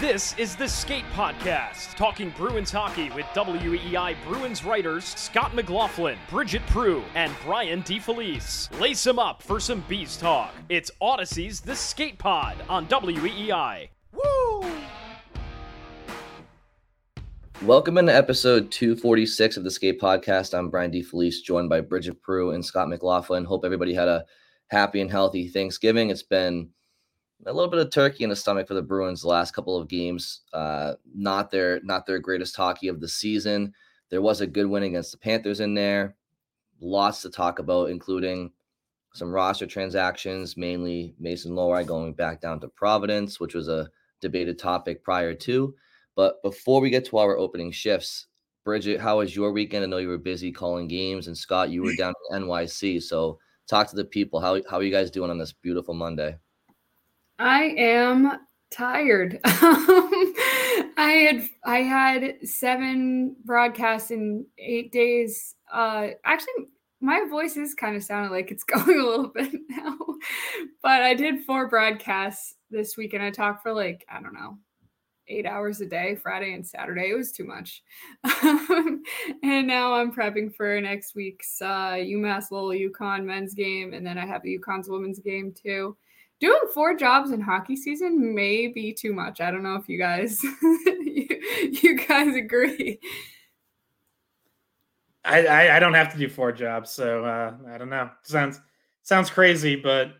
This is the Skate Podcast, talking Bruins hockey with WEEI Bruins writers Scott McLaughlin, Bridgette Proulx, and Brian DeFelice. Lace them up for some bees talk. It's Audacy's The Skate Pod on WEEI. Woo! Welcome into episode 246 of the Skate Podcast. I'm Brian DeFelice, joined by Bridgette Proulx and Scott McLaughlin. Hope everybody had a happy and healthy Thanksgiving. It's been a little bit of turkey in the stomach for the Bruins the last couple of games. Uh, not their not their greatest hockey of the season. There was a good win against the Panthers in there. Lots to talk about, including some roster transactions, mainly Mason Lohrei going back down to Providence, which was a debated topic prior to. But before we get to our opening shifts, Bridgette, how was your weekend? I know you were busy calling games, and Scott, you were down in NYC. So talk to the people. How how are you guys doing on this beautiful Monday? I am tired. I had I had seven broadcasts in eight days. Uh, actually, my voice is kind of sounding like it's going a little bit now, but I did four broadcasts this week, and I talked for like I don't know eight hours a day, Friday and Saturday. It was too much. and now I'm prepping for next week's uh, UMass Lowell UConn men's game, and then I have the UConn's women's game too doing four jobs in hockey season may be too much. I don't know if you guys you, you, guys agree. I, I, I don't have to do four jobs, so uh, I don't know. Sounds sounds crazy, but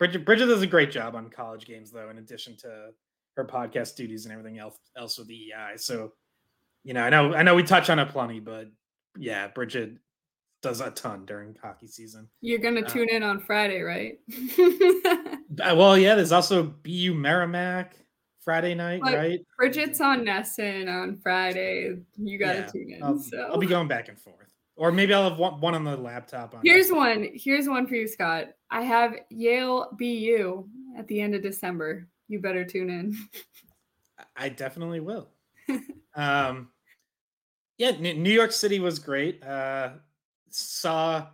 Bridgette Bridgette does a great job on college games, though. In addition to her podcast duties and everything else else with the EI, so you know, I know I know we touch on it plenty, but yeah, Bridgette does a ton during hockey season. You're gonna uh, tune uh, in on Friday, right? Uh, well, yeah. There's also BU Merrimack Friday night, but right? Bridgette's on NESN on Friday. You gotta yeah, tune in. I'll, so I'll be going back and forth, or maybe I'll have one, one on the laptop. On Here's one. Here's one for you, Scott. I have Yale BU at the end of December. You better tune in. I definitely will. um, yeah, New York City was great. Uh, saw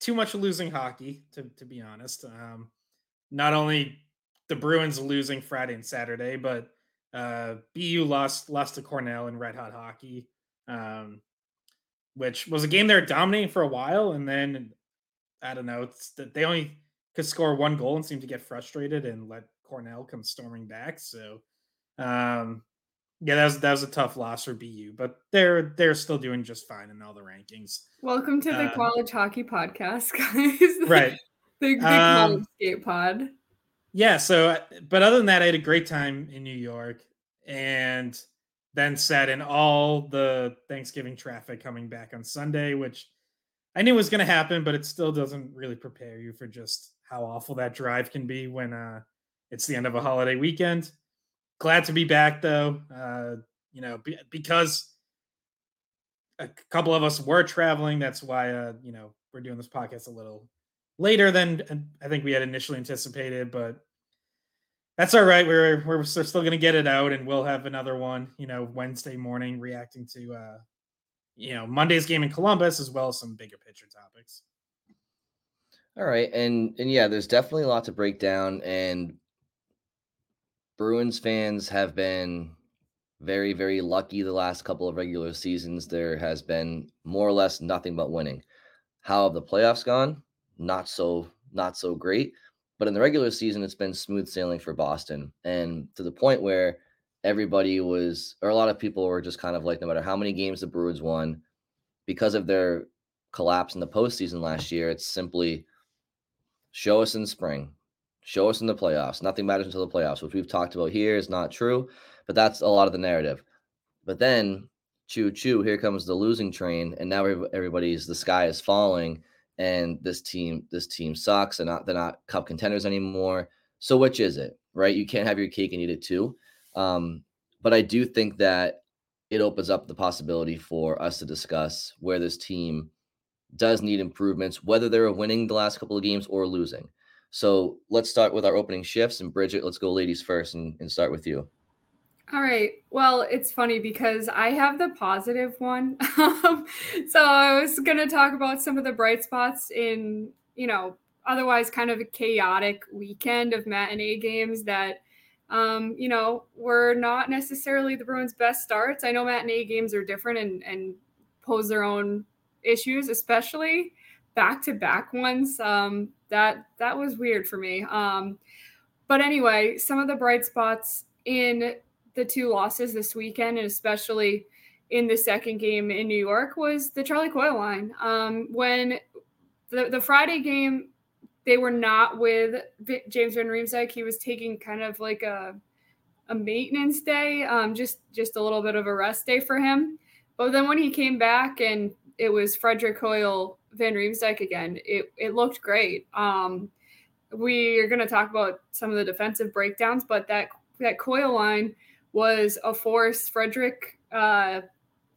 too much losing hockey, to, to be honest. Um, not only the Bruins losing Friday and Saturday, but uh, BU lost lost to Cornell in red hot hockey, um, which was a game they were dominating for a while, and then I don't know, it's that they only could score one goal and seemed to get frustrated and let Cornell come storming back. So um, yeah, that was that was a tough loss for BU, but they're they're still doing just fine in all the rankings. Welcome to the uh, college hockey podcast, guys. Right. the, the um, college skate pod. Yeah, so but other than that, I had a great time in New York and then sat in all the Thanksgiving traffic coming back on Sunday, which I knew was going to happen, but it still doesn't really prepare you for just how awful that drive can be when uh, it's the end of a holiday weekend glad to be back though. Uh, you know, be, because a couple of us were traveling. That's why uh, you know we're doing this podcast a little later than I think we had initially anticipated, but that's all right. We're we're still going to get it out, and we'll have another one. You know, Wednesday morning, reacting to uh, you know Monday's game in Columbus, as well as some bigger picture topics. All right, and and yeah, there's definitely a lot to break down, and Bruins fans have been very, very lucky the last couple of regular seasons. There has been more or less nothing but winning. How have the playoffs gone? Not so, not so great. But in the regular season, it's been smooth sailing for Boston. And to the point where everybody was, or a lot of people were just kind of like, no matter how many games the Bruins won, because of their collapse in the postseason last year, it's simply show us in spring. Show us in the playoffs. Nothing matters until the playoffs, which we've talked about here is not true, but that's a lot of the narrative. But then, choo choo, here comes the losing train, and now everybody's the sky is falling, and this team this team sucks, and not they're not cup contenders anymore. So which is it, right? You can't have your cake and eat it too. Um, but I do think that it opens up the possibility for us to discuss where this team does need improvements, whether they're winning the last couple of games or losing. So let's start with our opening shifts. And Bridgette, let's go ladies first and, and start with you. All right. Well, it's funny because I have the positive one. so I was going to talk about some of the bright spots in, you know, otherwise kind of a chaotic weekend of matinee games that um, you know, were not necessarily the Bruins' best starts. I know matinee games are different and, and pose their own issues, especially back to back ones. Um, that that was weird for me. Um, but anyway, some of the bright spots in the two losses this weekend, and especially in the second game in New York, was the Charlie Coyle line. Um, when the, the Friday game, they were not with James Van Riemsdyk. He was taking kind of like a a maintenance day, um, just just a little bit of a rest day for him. But then when he came back and it was Frederic Coyle Van Riemsdyk again, it it looked great. Um, we are going to talk about some of the defensive breakdowns, but that that Coyle line was a force. Frederic uh,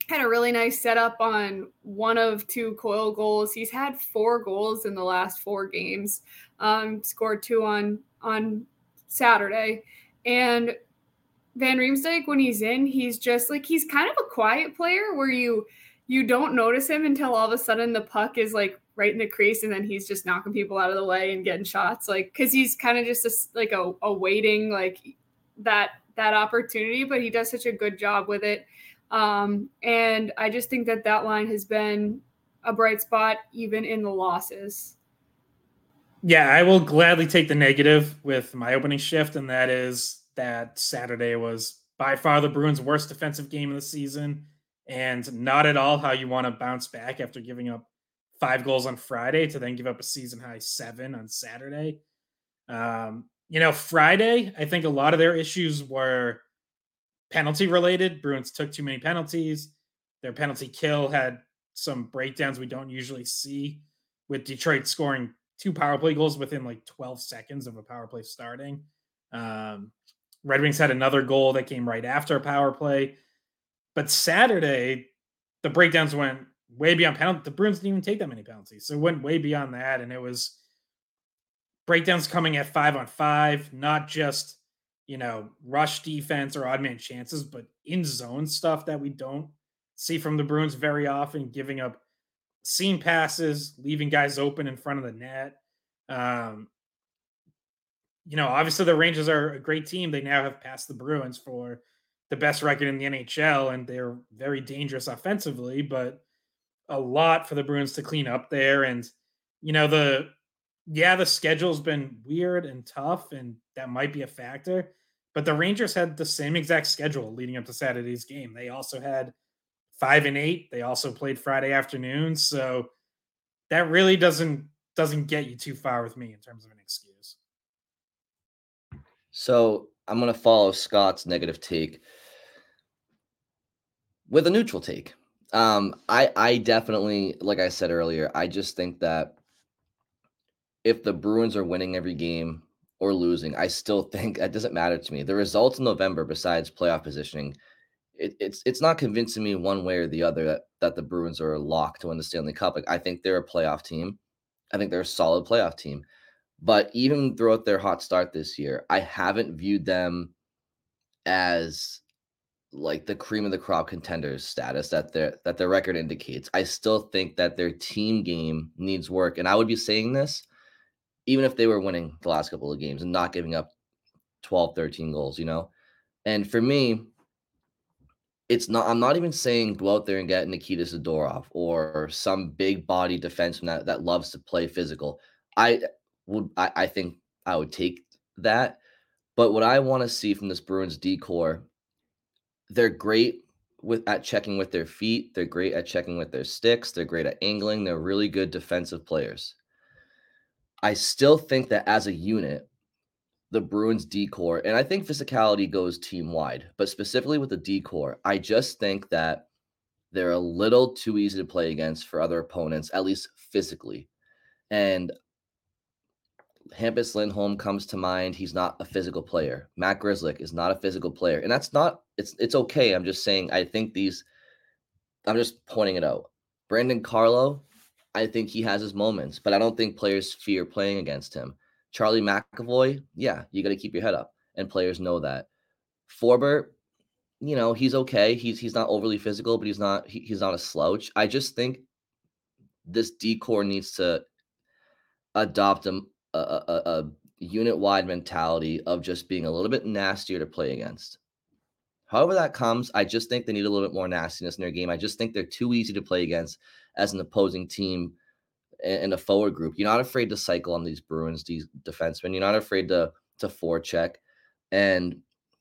had a really nice setup on one of two Coyle goals. He's had four goals in the last four games. Um, scored two on on Saturday, and Van Riemsdyk when he's in, he's just like he's kind of a quiet player where you you don't notice him until all of a sudden the puck is like right in the crease and then he's just knocking people out of the way and getting shots like because he's kind of just a, like a, a waiting like that that opportunity but he does such a good job with it. Um, and i just think that that line has been a bright spot even in the losses. Yeah i will gladly take the negative with my opening shift and that is that saturday was by far the bruins worst defensive game of the season and not at all how you want to bounce back after giving up five goals on Friday to then give up a season high seven on Saturday. Um, you know, Friday, I think a lot of their issues were penalty related. Bruins took too many penalties. Their penalty kill had some breakdowns we don't usually see, with Detroit scoring two power play goals within like 12 seconds of a power play starting. Um, Red Wings had another goal that came right after a power play. But Saturday, the breakdowns went way beyond penalty. The Bruins didn't even take that many penalties. So it went way beyond that. And it was breakdowns coming at five on five, not just, you know, rush defense or odd man chances, but in zone stuff that we don't see from the Bruins very often, giving up seam passes, leaving guys open in front of the net. Um, you know, obviously the Rangers are a great team. They now have passed the Bruins for the best record in the NHL, and they're very dangerous offensively, but a lot for the Bruins to clean up there. And, you know, the, yeah, the schedule's been weird and tough, and that might be a factor. But the Rangers had the same exact schedule leading up to Saturday's game. They also had five and eight. They also played Friday afternoon. So that really doesn't doesn't get you too far with me in terms of an excuse. So I'm gonna follow Scott's negative take with a neutral take. Um, I I definitely, like I said earlier, I just think that if the Bruins are winning every game or losing, I still think that doesn't matter to me. The results in November, besides playoff positioning, it, it's it's not convincing me one way or the other that that the Bruins are locked to win the Stanley Cup. Like, I think they're a playoff team. I think they're a solid playoff team. But even throughout their hot start this year, I haven't viewed them as like the cream of the crop contenders status that their that their record indicates. I still think that their team game needs work. And I would be saying this even if they were winning the last couple of games and not giving up 12, 13 goals, you know? And for me, it's not I'm not even saying go out there and get Nikita Zadorov or some big body defenseman that, that loves to play physical. I would I, I think I would take that. But what I want to see from this Bruins D corps they're great with at checking with their feet. They're great at checking with their sticks. They're great at angling. They're really good defensive players. I still think that as a unit, the Bruins D corps, and I think physicality goes team wide, but specifically with the D corps, I just think that they're a little too easy to play against for other opponents, at least physically. And Hampus Lindholm comes to mind. He's not a physical player. Matt Grzelcyk is not a physical player, and that's not. It's it's okay. I'm just saying. I think these. I'm just pointing it out. Brandon Carlo, I think he has his moments, but I don't think players fear playing against him. Charlie McAvoy, yeah, you got to keep your head up, and players know that. Forbort, you know, he's okay. He's he's not overly physical, but he's not he, he's not a slouch. I just think this D corps needs to adopt a, a, a, unit wide mentality of just being a little bit nastier to play against. However, that comes, I just think they need a little bit more nastiness in their game. I just think they're too easy to play against as an opposing team in a forward group. You're not afraid to cycle on these Bruins, these defensemen. You're not afraid to to forecheck. And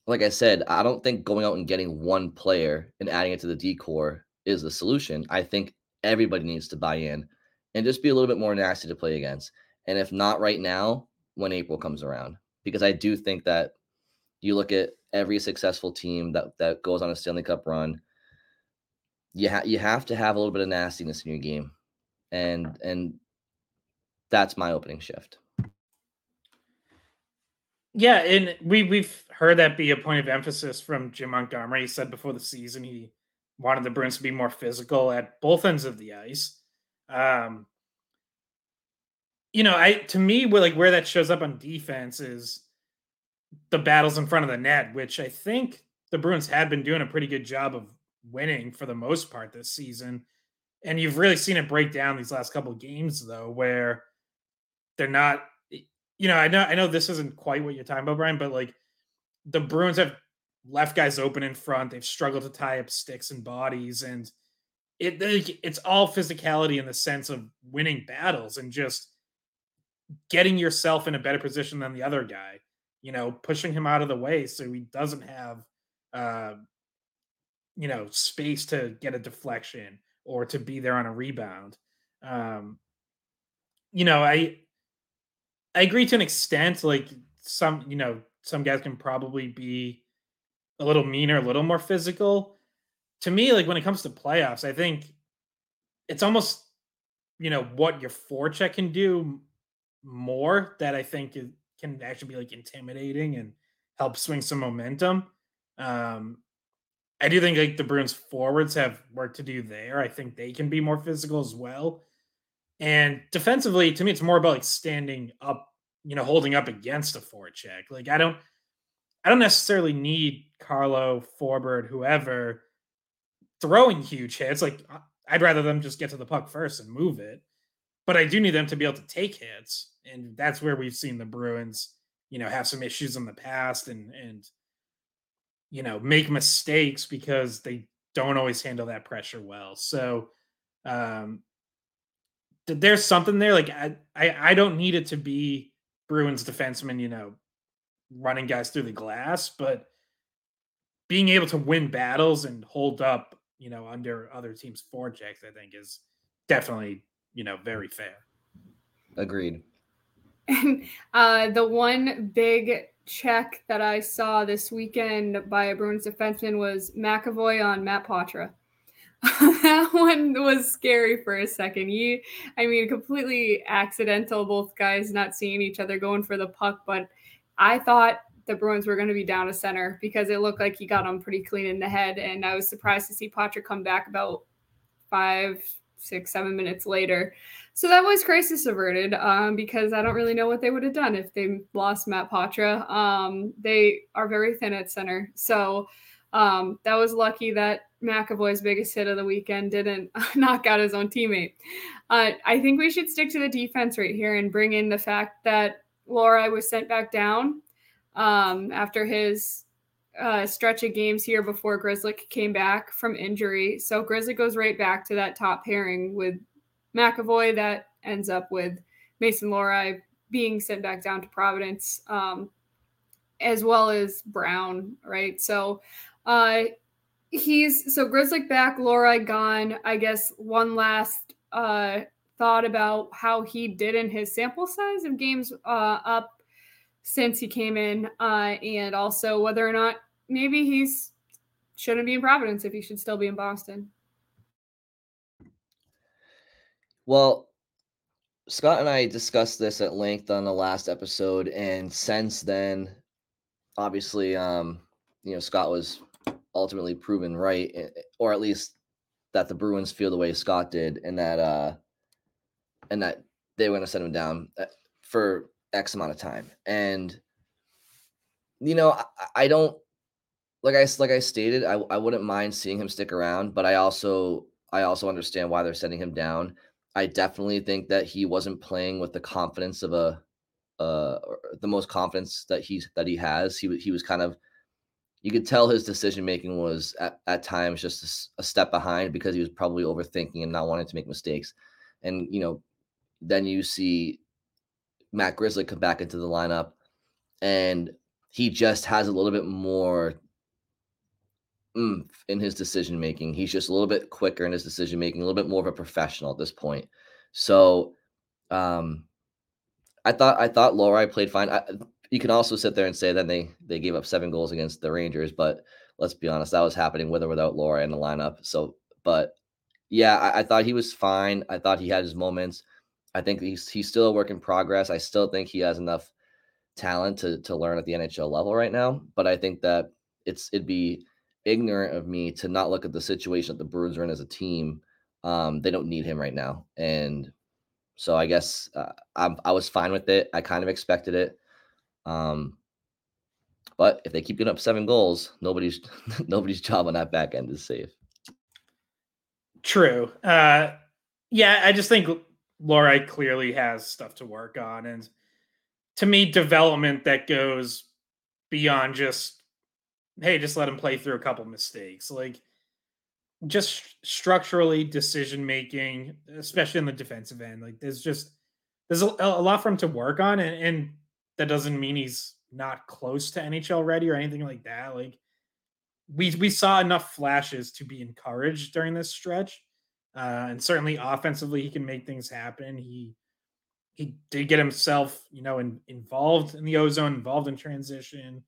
like I said, I don't think going out and getting one player and adding it to the D corps is the solution. I think everybody needs to buy in and just be a little bit more nasty to play against. And if not right now, when April comes around, because I do think that you look at every successful team that that goes on a Stanley Cup run, you you have to have a little bit of nastiness in your game, and and that's my opening shift. Yeah, and we we've heard that be a point of emphasis from Jim Montgomery. He said before the season he wanted the Bruins to be more physical at both ends of the ice. Um, you know, I to me, like where that shows up on defense is the battles in front of the net, which I think the Bruins had been doing a pretty good job of winning for the most part this season. And you've really seen it break down these last couple games though, where they're not you know, I know I know this isn't quite what you're talking about, Brian, but like the Bruins have left guys open in front. They've struggled to tie up sticks and bodies, and it it's all physicality in the sense of winning battles and just getting yourself in a better position than the other guy you know, pushing him out of the way so he doesn't have, uh, you know, space to get a deflection or to be there on a rebound. Um, you know, I I agree to an extent. Like some, you know, some guys can probably be a little meaner, a little more physical. To me, like when it comes to playoffs, I think it's almost you know what your forecheck can do more that I think can actually be like intimidating and help swing some momentum. Um, I do think like the Bruins forwards have work to do there. I think they can be more physical as well. And defensively, to me, it's more about like standing up, you know, holding up against a forecheck. Like I don't, I don't necessarily need Carlo, Forbort, whoever throwing huge hits. Like I'd rather them just get to the puck first and move it. But I do need them to be able to take hits and that's where we've seen the Bruins, you know, have some issues in the past and and you know make mistakes because they don't always handle that pressure well. So um there's something there. Like I, I, I don't need it to be Bruins defenseman, you know, running guys through the glass, but being able to win battles and hold up, you know, under other teams' forechecks, I think is definitely, you know, very fair. Agreed. And uh, the one big check that I saw this weekend by a Bruins defenseman was McAvoy on Matt Poitras. that one was scary for a second. He, I mean, completely accidental, both guys not seeing each other going for the puck. But I thought the Bruins were going to be down a center because it looked like he got him pretty clean in the head. And I was surprised to see Poitras come back about five, six, seven minutes later. So that was crisis averted um, because I don't really know what they would have done if they lost Matt Poitras. Um, they are very thin at center. So um, that was lucky that McAvoy's biggest hit of the weekend didn't knock out his own teammate. Uh, I think we should stick to the defense right here and bring in the fact that Lohrei was sent back down um, after his uh, stretch of games here before Grzelcyk came back from injury. So Grizzly goes right back to that top pairing with McAvoy that ends up with Mason Lohrei being sent back down to Providence, um, as well as Brown, right? So uh, he's so Grzelcyk back, Lohrei gone. I guess one last uh, thought about how he did in his sample size of games uh, up since he came in, uh, and also whether or not maybe he's shouldn't be in Providence if he should still be in Boston. Well, Scott and I discussed this at length on the last episode, and since then, obviously, um, you know, Scott was ultimately proven right, eh, eh, or at least that the Bruins feel the way Scott did, and that uh, and that they were going to send him down eh, for X amount of time, and you know, I, I don't like I like I stated, I I wouldn't mind seeing him stick around, but I also I also understand why they're sending him down. I definitely think that he wasn't playing with the confidence of a uh, the most confidence that he's that he has. He he was kind of you could tell his decision making was at, at times just a, a, step behind because he was probably overthinking and not wanting to make mistakes. And you know, then you see Matt Grizzly come back into the lineup, and he just has a little bit more oomph in his decision making. He's just a little bit quicker in his decision making, a little bit more of a professional at this point. So, um, I thought I thought Lohrei played fine. I, you can also sit there and say that they they gave up seven goals against the Rangers, but let's be honest, that was happening with or without Lohrei in the lineup. So, but yeah, I, I thought he was fine. I thought he had his moments. I think he's he's still a work in progress. I still think he has enough talent to to learn at the NHL level right now. But I think that it's it'd be ignorant of me to not look at the situation that the Bruins are in as a team. Um, they don't need him right now, and so I guess uh, I, I was fine with it. I kind of expected it. Um, but if they keep getting up seven goals, nobody's nobody's job on that back end is safe. True. Uh, yeah, I just think Lohrei clearly has stuff to work on, and to me, development that goes beyond just hey, just let him play through a couple mistakes, like just structurally decision making, especially in the defensive end. Like there's just there's a, a lot for him to work on, and, and that doesn't mean he's not close to NHL ready or anything like that. Like we we saw enough flashes to be encouraged during this stretch. Uh, and certainly offensively, he can make things happen. He he did get himself, you know, in, involved in the ozone, involved in transition.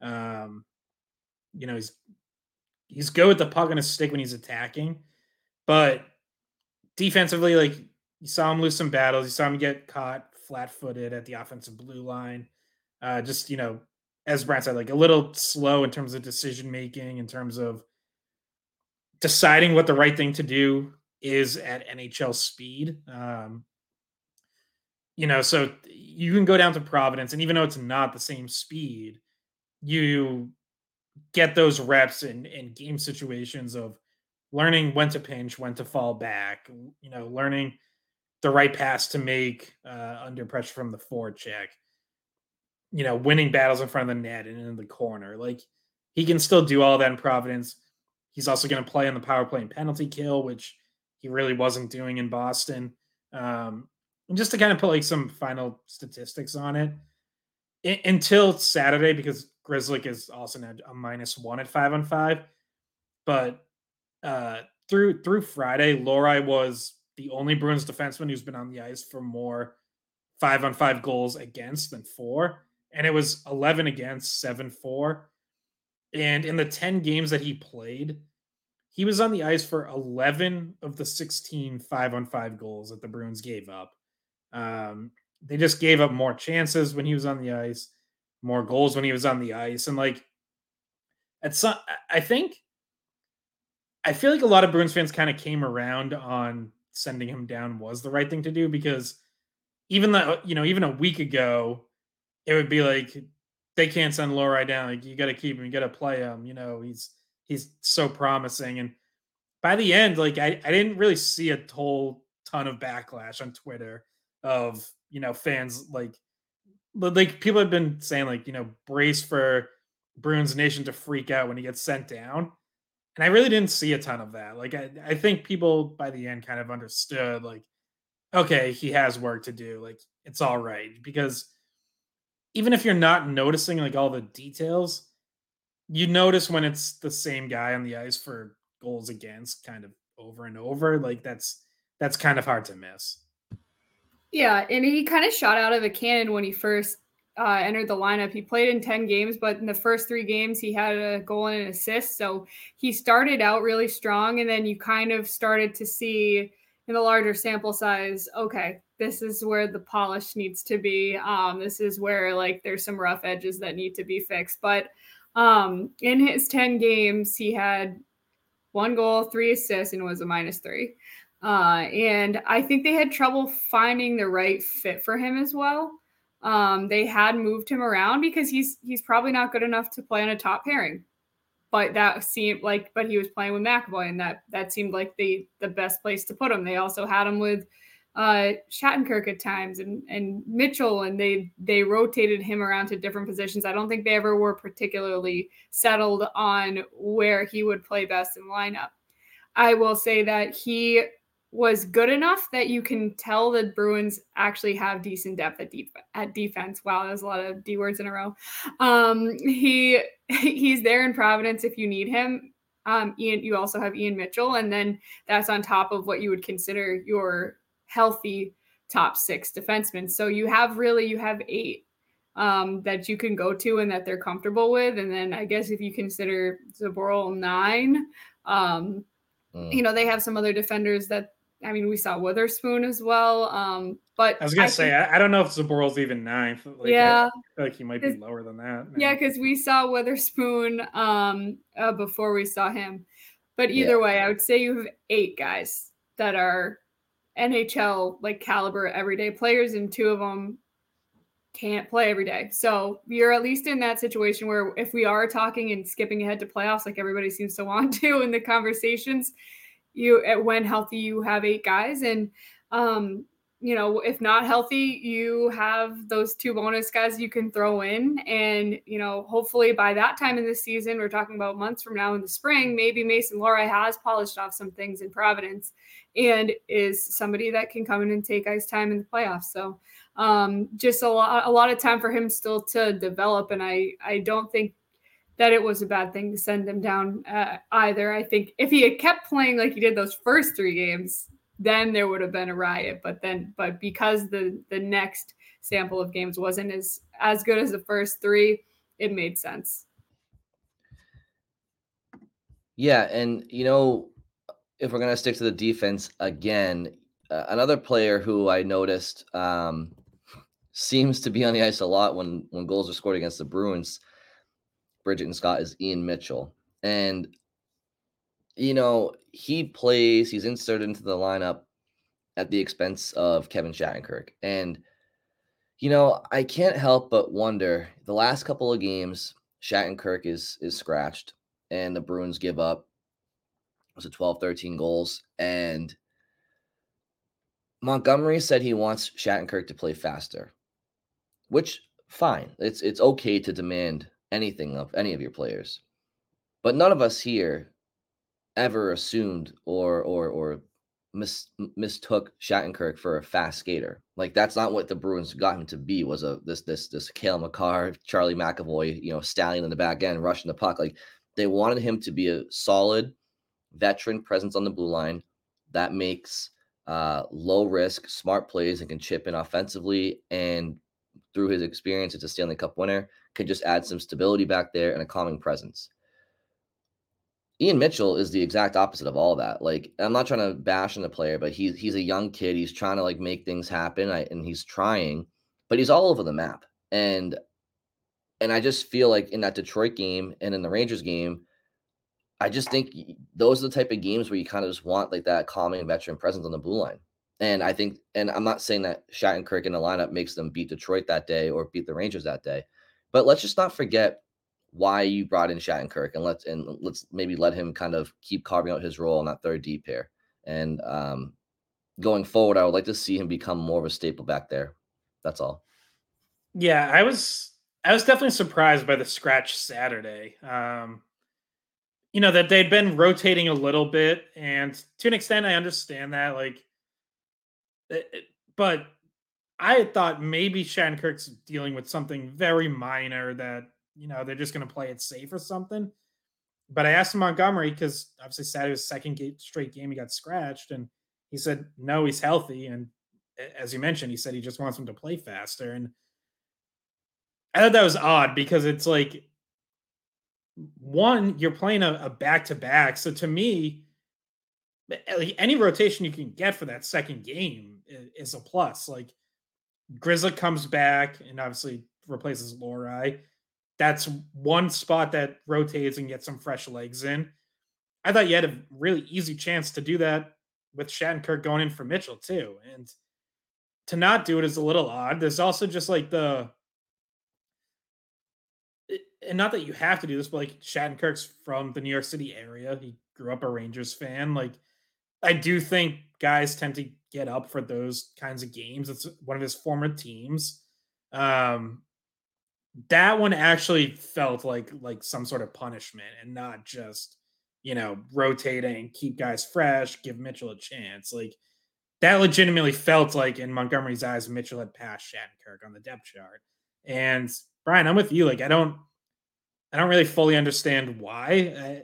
Um, you know, he's he's good with the puck on his stick when he's attacking, but defensively, like you saw him lose some battles. You saw him get caught flat-footed at the offensive blue line. Uh, just you know, as Brad said, like a little slow in terms of decision making, in terms of deciding what the right thing to do is at NHL speed. Um, you know, so you can go down to Providence, and even though it's not the same speed, you get those reps in in game situations of learning when to pinch, when to fall back. You know, learning the right pass to make uh, under pressure from the forecheck. You know, winning battles in front of the net and in the corner. Like he can still do all that in Providence. He's also going to play on the power play and penalty kill, which he really wasn't doing in Boston. Um, and just to kind of put like some final statistics on it, I- until Saturday, because Grzelcyk is also now a minus one at five on five, but uh, through through Friday, Lohrei was the only Bruins defenseman who's been on the ice for more five on five goals against than four, and it was eleven against, seven four, and in the ten games that he played, he was on the ice for 11 of the 16 five on five goals that the Bruins gave up. Um, they just gave up more chances when he was on the ice, more goals when he was on the ice. And like, at some, I think, I feel like a lot of Bruins fans kind of came around on sending him down was the right thing to do because even though, you know, even a week ago, it would be like, they can't send Lohrei down. Like, you got to keep him, you got to play him. You know, he's, he's so promising. And by the end, like I, I didn't really see a whole ton of backlash on Twitter of you know fans like like people have been saying like you know brace for Bruins Nation to freak out when he gets sent down. And I really didn't see a ton of that. Like I, I think people by the end kind of understood like, okay, he has work to do. Like it's all right. Because even if you're not noticing like all the details, you notice when it's the same guy on the ice for goals against kind of over and over. Like that's that's kind of hard to miss. Yeah, and he kind of shot out of a cannon when he first uh, entered the lineup. He played in 10 games, but in the first three games, he had a goal and an assist. So he started out really strong, and then you kind of started to see in the larger sample size, okay, this is where the polish needs to be. Um, this is where like there's some rough edges that need to be fixed. But um, in his 10 games, he had one goal, three assists, and was a minus three. Uh, and I think they had trouble finding the right fit for him as well. Um, they had moved him around because he's he's probably not good enough to play on a top pairing. But that seemed like, but he was playing with McAvoy, and that that seemed like the the best place to put him. They also had him with uh, Shattenkirk at times and and Mitchell, and they they rotated him around to different positions. I don't think they ever were particularly settled on where he would play best in the lineup. I will say that he was good enough that you can tell the Bruins actually have decent depth at deep at defense. Wow, there's a lot of D words in a row. Um, he he's there in Providence if you need him. Um, Ian, you also have Ian Mitchell, and then that's on top of what you would consider your healthy top six defensemen. So you have really you have eight um, that you can go to and that they're comfortable with, and then I guess if you consider Zboril nine, um, mm. you know they have some other defenders that I mean, we saw Wotherspoon as well. Um, but I was gonna I say, think, I, I, don't know if Zboril's even ninth. Like, yeah, I feel like he might be lower than that. Yeah, because we saw Wotherspoon um, uh, before we saw him. But either yeah. way, I would say you have eight guys that are NHL like caliber everyday players, and two of them can't play every day. So you're at least in that situation where if we are talking and skipping ahead to playoffs, like everybody seems to want to in the conversations, you at when healthy you have eight guys and um you know if not healthy you have those two bonus guys you can throw in and you know hopefully by that time in the season we're talking about months from now in the spring maybe mason lohrei has polished off some things in providence and is somebody that can come in and take ice time in the playoffs. So um, just a lot a lot of time for him still to develop and i i don't think that it was a bad thing to send him down uh, either. I think if he had kept playing like he did those first three games, then there would have been a riot. But then, but because the the next sample of games wasn't as as good as the first three, it made sense. Yeah, and you know, if we're gonna stick to the defense again, uh, another player who I noticed um, seems to be on the ice a lot when when goals are scored against the Bruins Bridgette and Scott is Ian Mitchell. And, you know, he plays, he's inserted into the lineup at the expense of Kevin Shattenkirk. And, you know, I can't help but wonder the last couple of games, Shattenkirk is is scratched and the Bruins give up was it 12, 13 goals. And Montgomery said he wants Shattenkirk to play faster, which fine. It's it's okay to demand anything of any of your players. But none of us here ever assumed or or or mis- mistook Shattenkirk for a fast skater. Like that's not what the Bruins got him to be. Was a this this this Cale Makar, Charlie McAvoy, you know, stallion in the back end, rushing the puck. Like they wanted him to be a solid veteran presence on the blue line that makes uh, low risk, smart plays and can chip in offensively. And through his experience it's a Stanley Cup winner, could just add some stability back there and a calming presence. Ian Mitchell is the exact opposite of all that. Like, I'm not trying to bash on the player, but he's he's a young kid. He's trying to like make things happen, I, and he's trying, but he's all over the map. And and I just feel like in that Detroit game and in the Rangers game, I just think those are the type of games where you kind of just want like that calming veteran presence on the blue line. And I think, and I'm not saying that Shattenkirk in the lineup makes them beat Detroit that day or beat the Rangers that day, but let's just not forget why you brought in Shattenkirk and let's and let's maybe let him kind of keep carving out his role in that third D pair. And um, going forward, I would like to see him become more of a staple back there. That's all. Yeah, I was I was definitely surprised by the scratch Saturday. Um, you know that they'd been rotating a little bit, and to an extent, I understand that. Like, it, it, but I had thought maybe Shattenkirk's dealing with something very minor that, you know, they're just going to play it safe or something. But I asked Montgomery because obviously Saturday was second straight game he got scratched. And he said, no, he's healthy. And as you mentioned, he said he just wants him to play faster. And I thought that was odd because it's like, one, you're playing a back to back. So to me, any rotation you can get for that second game is a plus. Like Grzelcyk comes back and obviously replaces Lohrei. That's one spot that rotates and gets some fresh legs in. I thought you had a really easy chance to do that with Shattenkirk going in for Mitchell too. And to not do it is a little odd. There's also just like the and not that you have to do this, but like Shattenkirk's from the New York City area. He grew up a Rangers fan. Like I do think guys tend to get up for those kinds of games. It's one of his former teams. Um, that one actually felt like like some sort of punishment and not just you know rotating, keep guys fresh, give Mitchell a chance. Like that legitimately felt like in Montgomery's eyes, Mitchell had passed Shattenkirk on the depth chart. And Brian, I'm with you. Like I don't, I don't really fully understand why. I,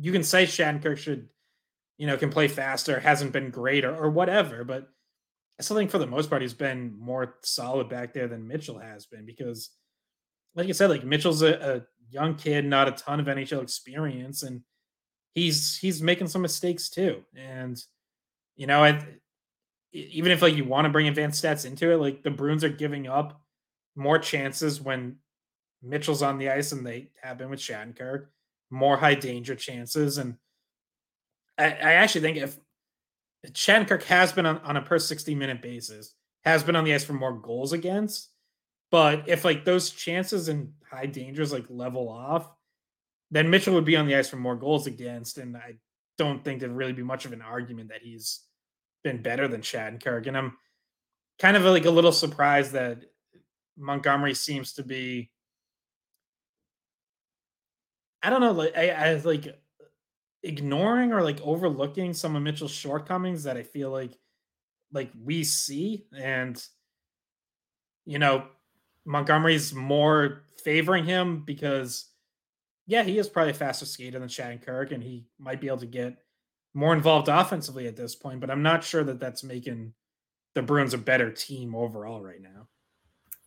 you can say Shattenkirk should, you know, can play faster, hasn't been great or, or whatever, but I still think for the most part he's been more solid back there than Mitchell has been because, like I said, like Mitchell's a, a young kid, not a ton of NHL experience, and he's he's making some mistakes too. And you know, I, even if like you want to bring advanced stats into it, like the Bruins are giving up more chances when Mitchell's on the ice than they have been with Shattenkirk, more high danger chances, and I, I actually think if Shattenkirk has been on, on a per 60 minute basis, has been on the ice for more goals against. But if like those chances and high dangers like level off, then Mitchell would be on the ice for more goals against. And I don't think there'd really be much of an argument that he's been better than Shattenkirk. And I'm kind of like a little surprised that Montgomery seems to be. I don't know, like I, I like ignoring or like overlooking some of Mitchell's shortcomings that I feel like like we see and you know Montgomery's more favoring him because yeah, he is probably a faster skater than Shattenkirk and he might be able to get more involved offensively at this point, but I'm not sure that that's making the Bruins a better team overall right now.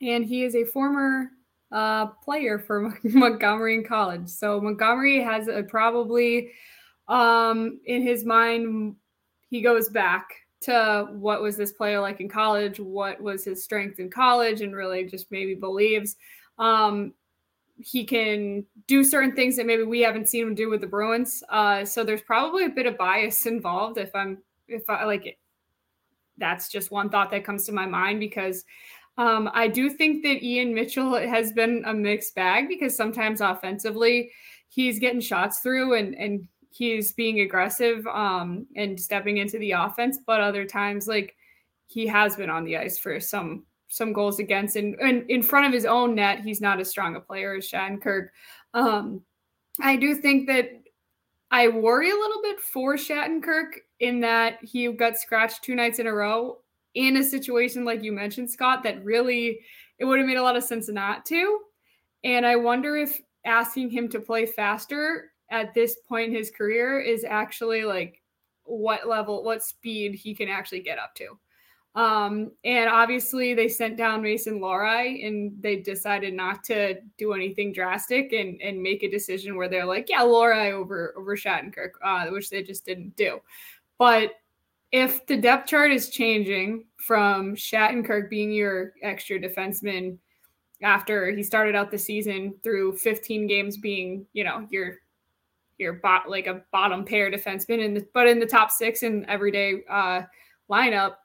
And he is a former uh, player for Montgomery in college. So Montgomery has a, probably um, in his mind, he goes back to what was this player like in college, what was his strength in college, and really just maybe believes um, he can do certain things that maybe we haven't seen him do with the Bruins. Uh, so there's probably a bit of bias involved. If I'm, if I like it, that's just one thought that comes to my mind because um, I do think that Ian Mitchell has been a mixed bag because sometimes offensively he's getting shots through and and he's being aggressive um, and stepping into the offense, but other times like he has been on the ice for some some goals against and, and in front of his own net, he's not as strong a player as Shattenkirk. Um, I do think that I worry a little bit for Shattenkirk in that he got scratched two nights in a row in a situation like you mentioned, Scott, that really it would have made a lot of sense not to. And I wonder if asking him to play faster at this point in his career is actually like what level, what speed he can actually get up to. Um, and obviously they sent down Mason Lohrei and they decided not to do anything drastic and, and make a decision where they're like, yeah, Lohrei over over Shattenkirk, uh, which they just didn't do. But if the depth chart is changing from Shattenkirk being your extra defenseman after he started out the season through 15 games being, you know, your your bot like a bottom pair defenseman in the but in the top six in everyday uh lineup.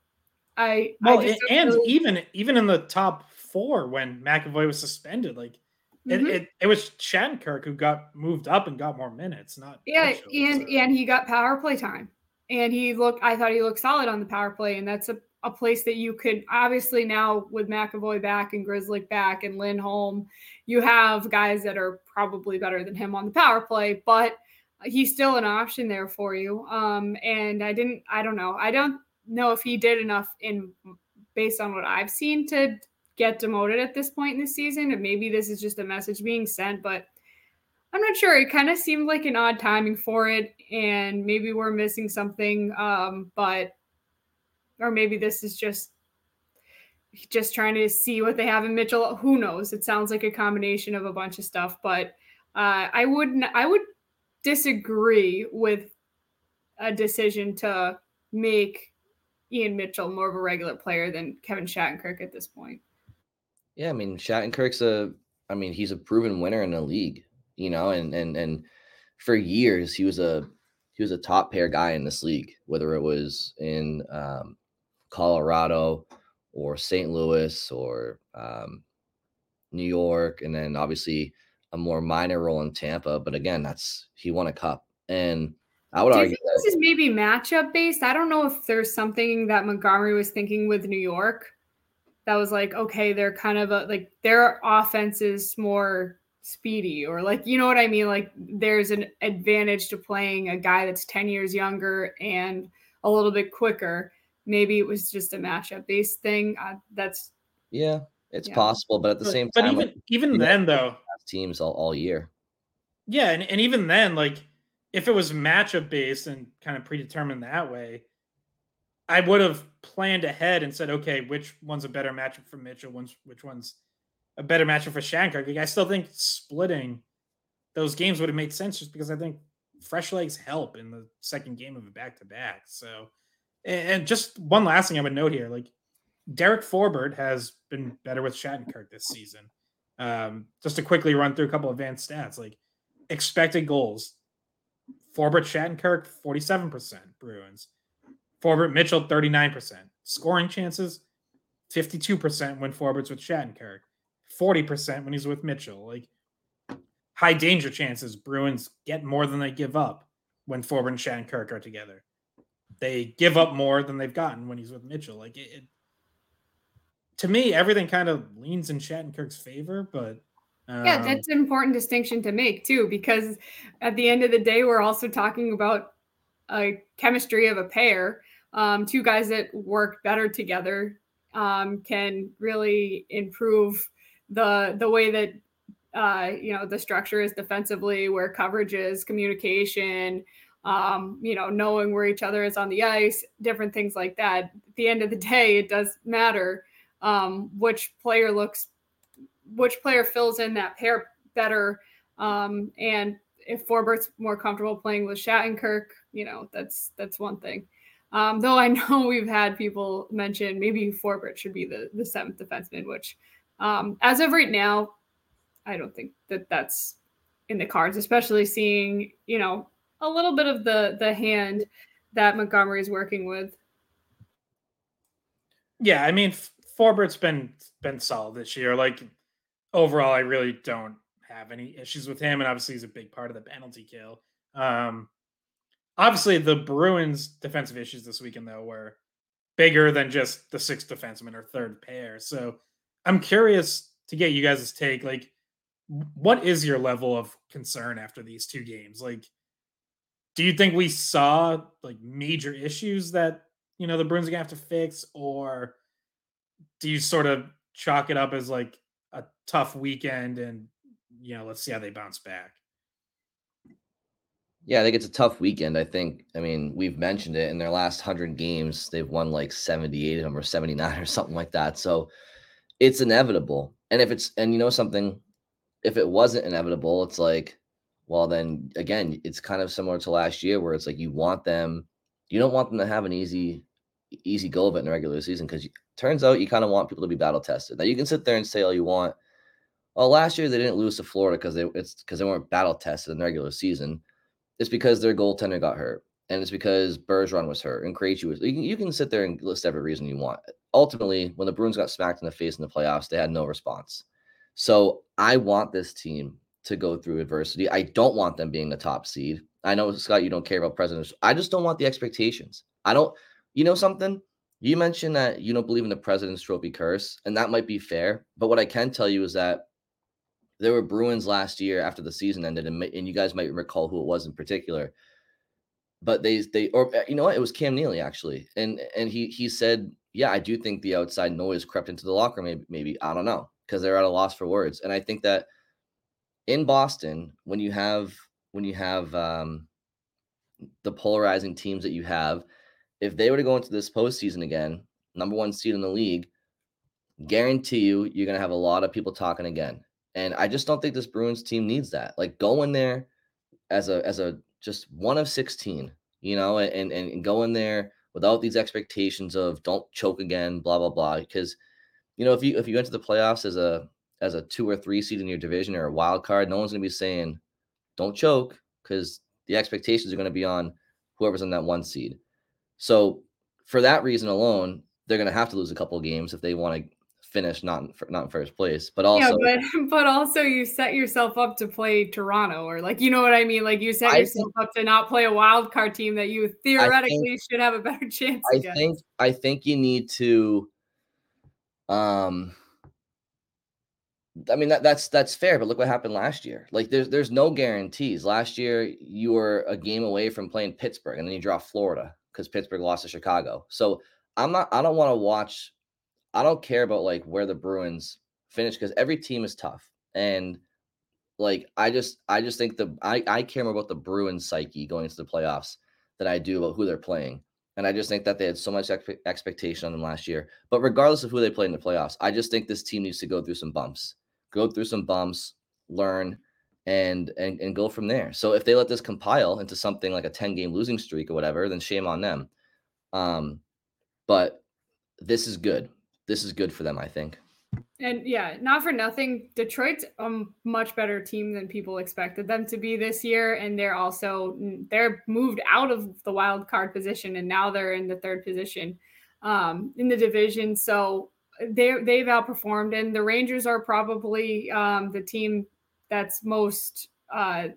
I well I and really... even even in the top four when McAvoy was suspended, like mm-hmm. it, it, it was Shattenkirk who got moved up and got more minutes, not yeah, Mitchell, and so. and he got power play time. And he looked I thought he looked solid on the power play, and that's a a place that you could obviously now with McAvoy back and Grzelcyk back and Lindholm, you have guys that are probably better than him on the power play, but he's still an option there for you. Um, and I didn't, I don't know, I don't know if he did enough in based on what I've seen to get demoted at this point in the season. And maybe this is just a message being sent, but I'm not sure. It kind of seemed like an odd timing for it, and maybe we're missing something. Um, but or maybe this is just just trying to see what they have in Mitchell. Who knows? It sounds like a combination of a bunch of stuff, but uh, I wouldn't. I would disagree with a decision to make Ian Mitchell more of a regular player than Kevin Shattenkirk at this point. Yeah, I mean Shattenkirk's a I mean he's a proven winner in the league, you know, and and and for years he was a he was a top pair guy in this league, whether it was in um, Colorado or St. Louis or um, New York, and then obviously a more minor role in Tampa. But again, that's he won a cup, and I would Do you argue think that. this is maybe matchup based? I don't know if there's something that Montgomery was thinking with New York that was like, okay, they're kind of a, like their offense is more speedy or like you know what I mean? Like there's an advantage to playing a guy that's 10 years younger and a little bit quicker. Maybe it was just a matchup based thing. Uh, that's Yeah, it's Yeah. possible, but at the But, same but time, even like, even you know- then though, teams all, all year. Yeah, and, and even then, like if it was matchup based and kind of predetermined that way, I would have planned ahead and said, okay, which one's a better matchup for Mitchell, which which one's a better matchup for Shankar. Like, I still think splitting those games would have made sense just because I think fresh legs help in the second game of a back to back. So, and, and just one last thing I would note here, like Derek Forbort has been better with Shattenkirk this season. Um, just to quickly run through a couple advanced stats, like expected goals. Forbort Shattenkirk, 47% Bruins. Forbort Mitchell, 39%. Scoring chances, 52% when Forbort's with Shattenkirk. 40% when he's with Mitchell. Like high danger chances, Bruins get more than they give up when Forbort and Shattenkirk are together. They give up more than they've gotten when he's with Mitchell. Like it, it to me, everything kind of leans in Shattenkirk's favor, but yeah, um, that's an important distinction to make too, because at the end of the day, we're also talking about a chemistry of a pair. Um, two guys that work better together um, can really improve the the way that uh, you know the structure is defensively, where coverage is, communication, um, you know, knowing where each other is on the ice, different things like that. At the end of the day, it does matter um, which player looks, which player fills in that pair better. Um, and if Forbort's more comfortable playing with Shattenkirk, you know, that's that's one thing. Um, though I know we've had people mention maybe Forbort should be the the seventh defenseman, which um, as of right now, I don't think that that's in the cards, especially seeing you know a little bit of the the hand that Montgomery is working with. Yeah, I mean, Forbort's been been solid this year. Like overall, I really don't have any issues with him, and obviously he's a big part of the penalty kill. Um, obviously, the Bruins' defensive issues this weekend though were bigger than just the sixth defenseman or third pair. So I'm curious to get you guys' take. Like, what is your level of concern after these two games? Like, do you think we saw like major issues that you know the Bruins are gonna have to fix, or do you sort of chalk it up as like a tough weekend and you know let's see how they bounce back? Yeah, I think it's a tough weekend. I think, I mean, we've mentioned it in their last 100 games, they've won like 78 of them or 79 or something like that. So it's inevitable. And if it's, and you know something, if it wasn't inevitable, it's like, well, then again, it's kind of similar to last year where it's like you want them, you don't want them to have an easy, easy go of it in the regular season because turns out you kind of want people to be battle tested. Now you can sit there and say all you want. Well, last year they didn't lose to Florida because they it's because they weren't battle tested in the regular season. It's because their goaltender got hurt, and it's because Bergeron was hurt and Krejci was. You can, you can sit there and list every reason you want. Ultimately, when the Bruins got smacked in the face in the playoffs, they had no response. So I want this team to go through adversity. I don't want them being the top seed. I know Scott, you don't care about presidents. I just don't want the expectations. I don't. You know something? You mentioned that you don't believe in the President's Trophy curse, and that might be fair. But what I can tell you is that there were Bruins last year after the season ended, and, and you guys might recall who it was in particular. But they they or you know what? It was Cam Neely actually, and and he he said, yeah, I do think the outside noise crept into the locker. Maybe maybe I don't know because they're at a loss for words, and I think that in Boston when you have when you have um, the polarizing teams that you have, if they were to go into this postseason again, number one seed in the league, guarantee you you're gonna have a lot of people talking again. And I just don't think this Bruins team needs that. Like go in there as a as a just one of 16, you know, and and, go in there without these expectations of don't choke again, blah blah blah. Because you know, if you if you enter the playoffs as a as a two or three seed in your division or a wild card, no one's gonna be saying don't choke because the expectations are gonna be on whoever's in that one seed. So for that reason alone, they're gonna have to lose a couple of games if they want to finish not in, not in first place. But also, yeah, but but also you set yourself up to play Toronto, or like you know what I mean. Like you set I yourself up to not play a wild card team that you theoretically should have a better chance. I against. think I think you need to. Um, I mean that that's that's fair, but look what happened last year. Like there's there's no guarantees. Last year you were a game away from playing Pittsburgh, and then you draw Florida because Pittsburgh lost to Chicago. So I'm not. I don't want to watch. I don't care about like where the Bruins finish because every team is tough, and like I just I just think the I I care more about the Bruins psyche going into the playoffs than I do about who they're playing. And I just think that they had so much expe- expectation on them last year. But regardless of who they played in the playoffs, I just think this team needs to go through some bumps go through some bumps, learn, and and and go from there. So if they let this compile into something like a 10 game losing streak or whatever, then shame on them. Um, but this is good. This is good for them, I think. And yeah, not for nothing, Detroit's a much better team than people expected them to be this year. And they're also they're moved out of the wild card position and now they're in the third position um, in the division. So they they've outperformed, and the Rangers are probably um, the team that's most uh,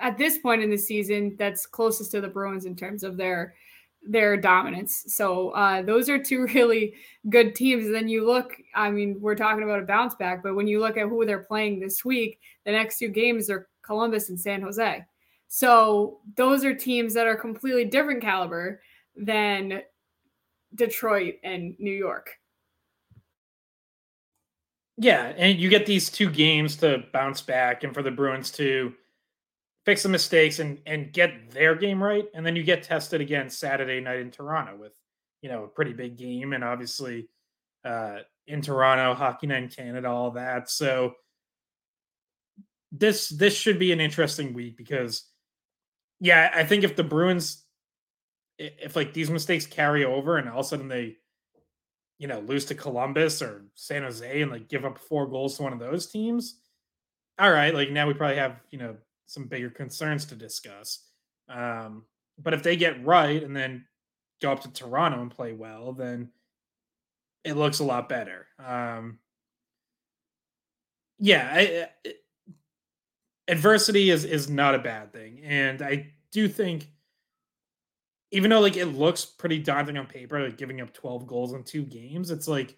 at this point in the season that's closest to the Bruins in terms of their their dominance. So uh, those are two really good teams. And then you look, I mean, we're talking about a bounce back, but when you look at who they're playing this week, the next two games are Columbus and San Jose. So those are teams that are completely different caliber than Detroit and New York. Yeah, and you get these two games to bounce back and for the Bruins to fix the mistakes and and get their game right, and then you get tested again Saturday night in Toronto with you know a pretty big game, and obviously uh, in Toronto, Hockey Night in Canada, all that. So this this should be an interesting week because yeah, I think if the Bruins if like these mistakes carry over and all of a sudden they you know, lose to Columbus or San Jose and like give up four goals to one of those teams, all right, like now we probably have, you know, some bigger concerns to discuss. Um, but if they get right and then go up to Toronto and play well, then it looks a lot better. Um, yeah, I, it, adversity is is not a bad thing, and I do think even though like it looks pretty daunting on paper, like giving up 12 goals in two games, it's like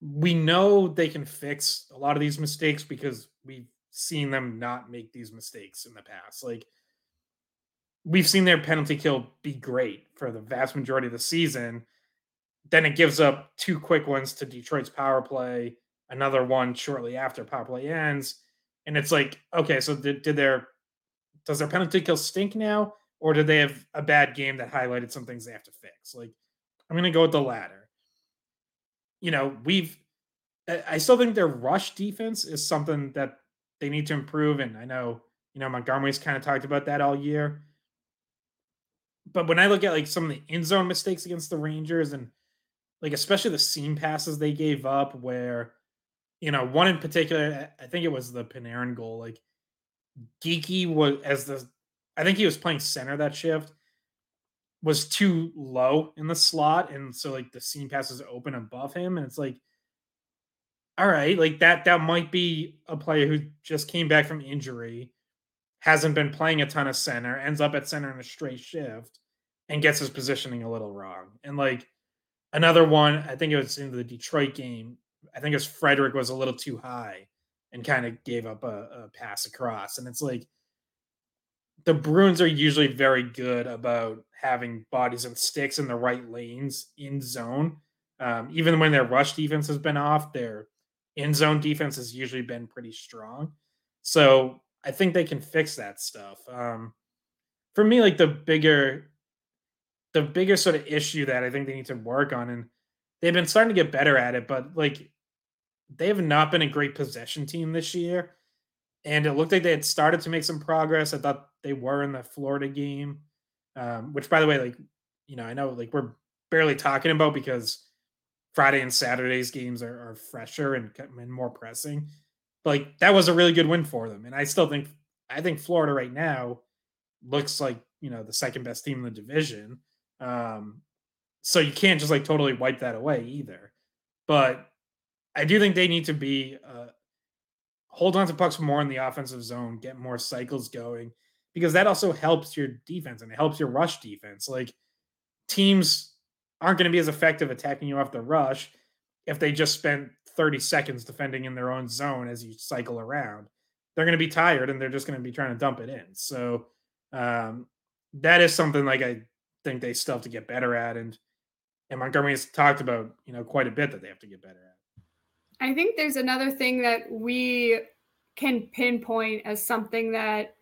we know they can fix a lot of these mistakes because we've seen them not make these mistakes in the past. Like we've seen their penalty kill be great for the vast majority of the season. Then it gives up two quick ones to Detroit's power play, another one shortly after power play ends. And it's like, okay, so did, did their does their penalty kill stink now? Or did they have a bad game that highlighted some things they have to fix? Like, I'm going to go with the latter. You know, we've, I still think their rush defense is something that they need to improve. And I know, you know, Montgomery's kind of talked about that all year. But when I look at like some of the in zone mistakes against the Rangers and like especially the seam passes they gave up, where, you know, one in particular, I think it was the Panarin goal, like Geekie was as the I think he was playing center that shift, was too low in the slot. And so like the seam passes open above him. And it's like, all right, like that that might be a player who just came back from injury, hasn't been playing a ton of center, ends up at center in a straight shift, and gets his positioning a little wrong. And like another one, I think it was in the Detroit game. I think it was Frederic was a little too high and kind of gave up a, a pass across. And it's like the Bruins are usually very good about having bodies and sticks in the right lanes in zone. Um, even when their rush defense has been off, their in zone defense has usually been pretty strong. So I think they can fix that stuff. Um, for me, like the bigger, the bigger sort of issue that I think they need to work on, and they've been starting to get better at it, but like they have not been a great possession team this year and it looked like they had started to make some progress. I thought they were in the Florida game, um, which, by the way, like you know, I know like we're barely talking about because Friday and Saturday's games are, are fresher and, and more pressing. But like that was a really good win for them, and I still think I think Florida right now looks like you know the second best team in the division. Um, so you can't just like totally wipe that away either. but I do think they need to be uh, hold on to pucks more in the offensive zone, get more cycles going, because that also helps your defense and it helps your rush defense. Like teams aren't going to be as effective attacking you off the rush if they just spend 30 seconds defending in their own zone as you cycle around. They're going to be tired and they're just going to be trying to dump it in. So um, that is something like I think they still have to get better at. And and Montgomery has talked about, you know, quite a bit that they have to get better at. I think there's another thing that we can pinpoint as something that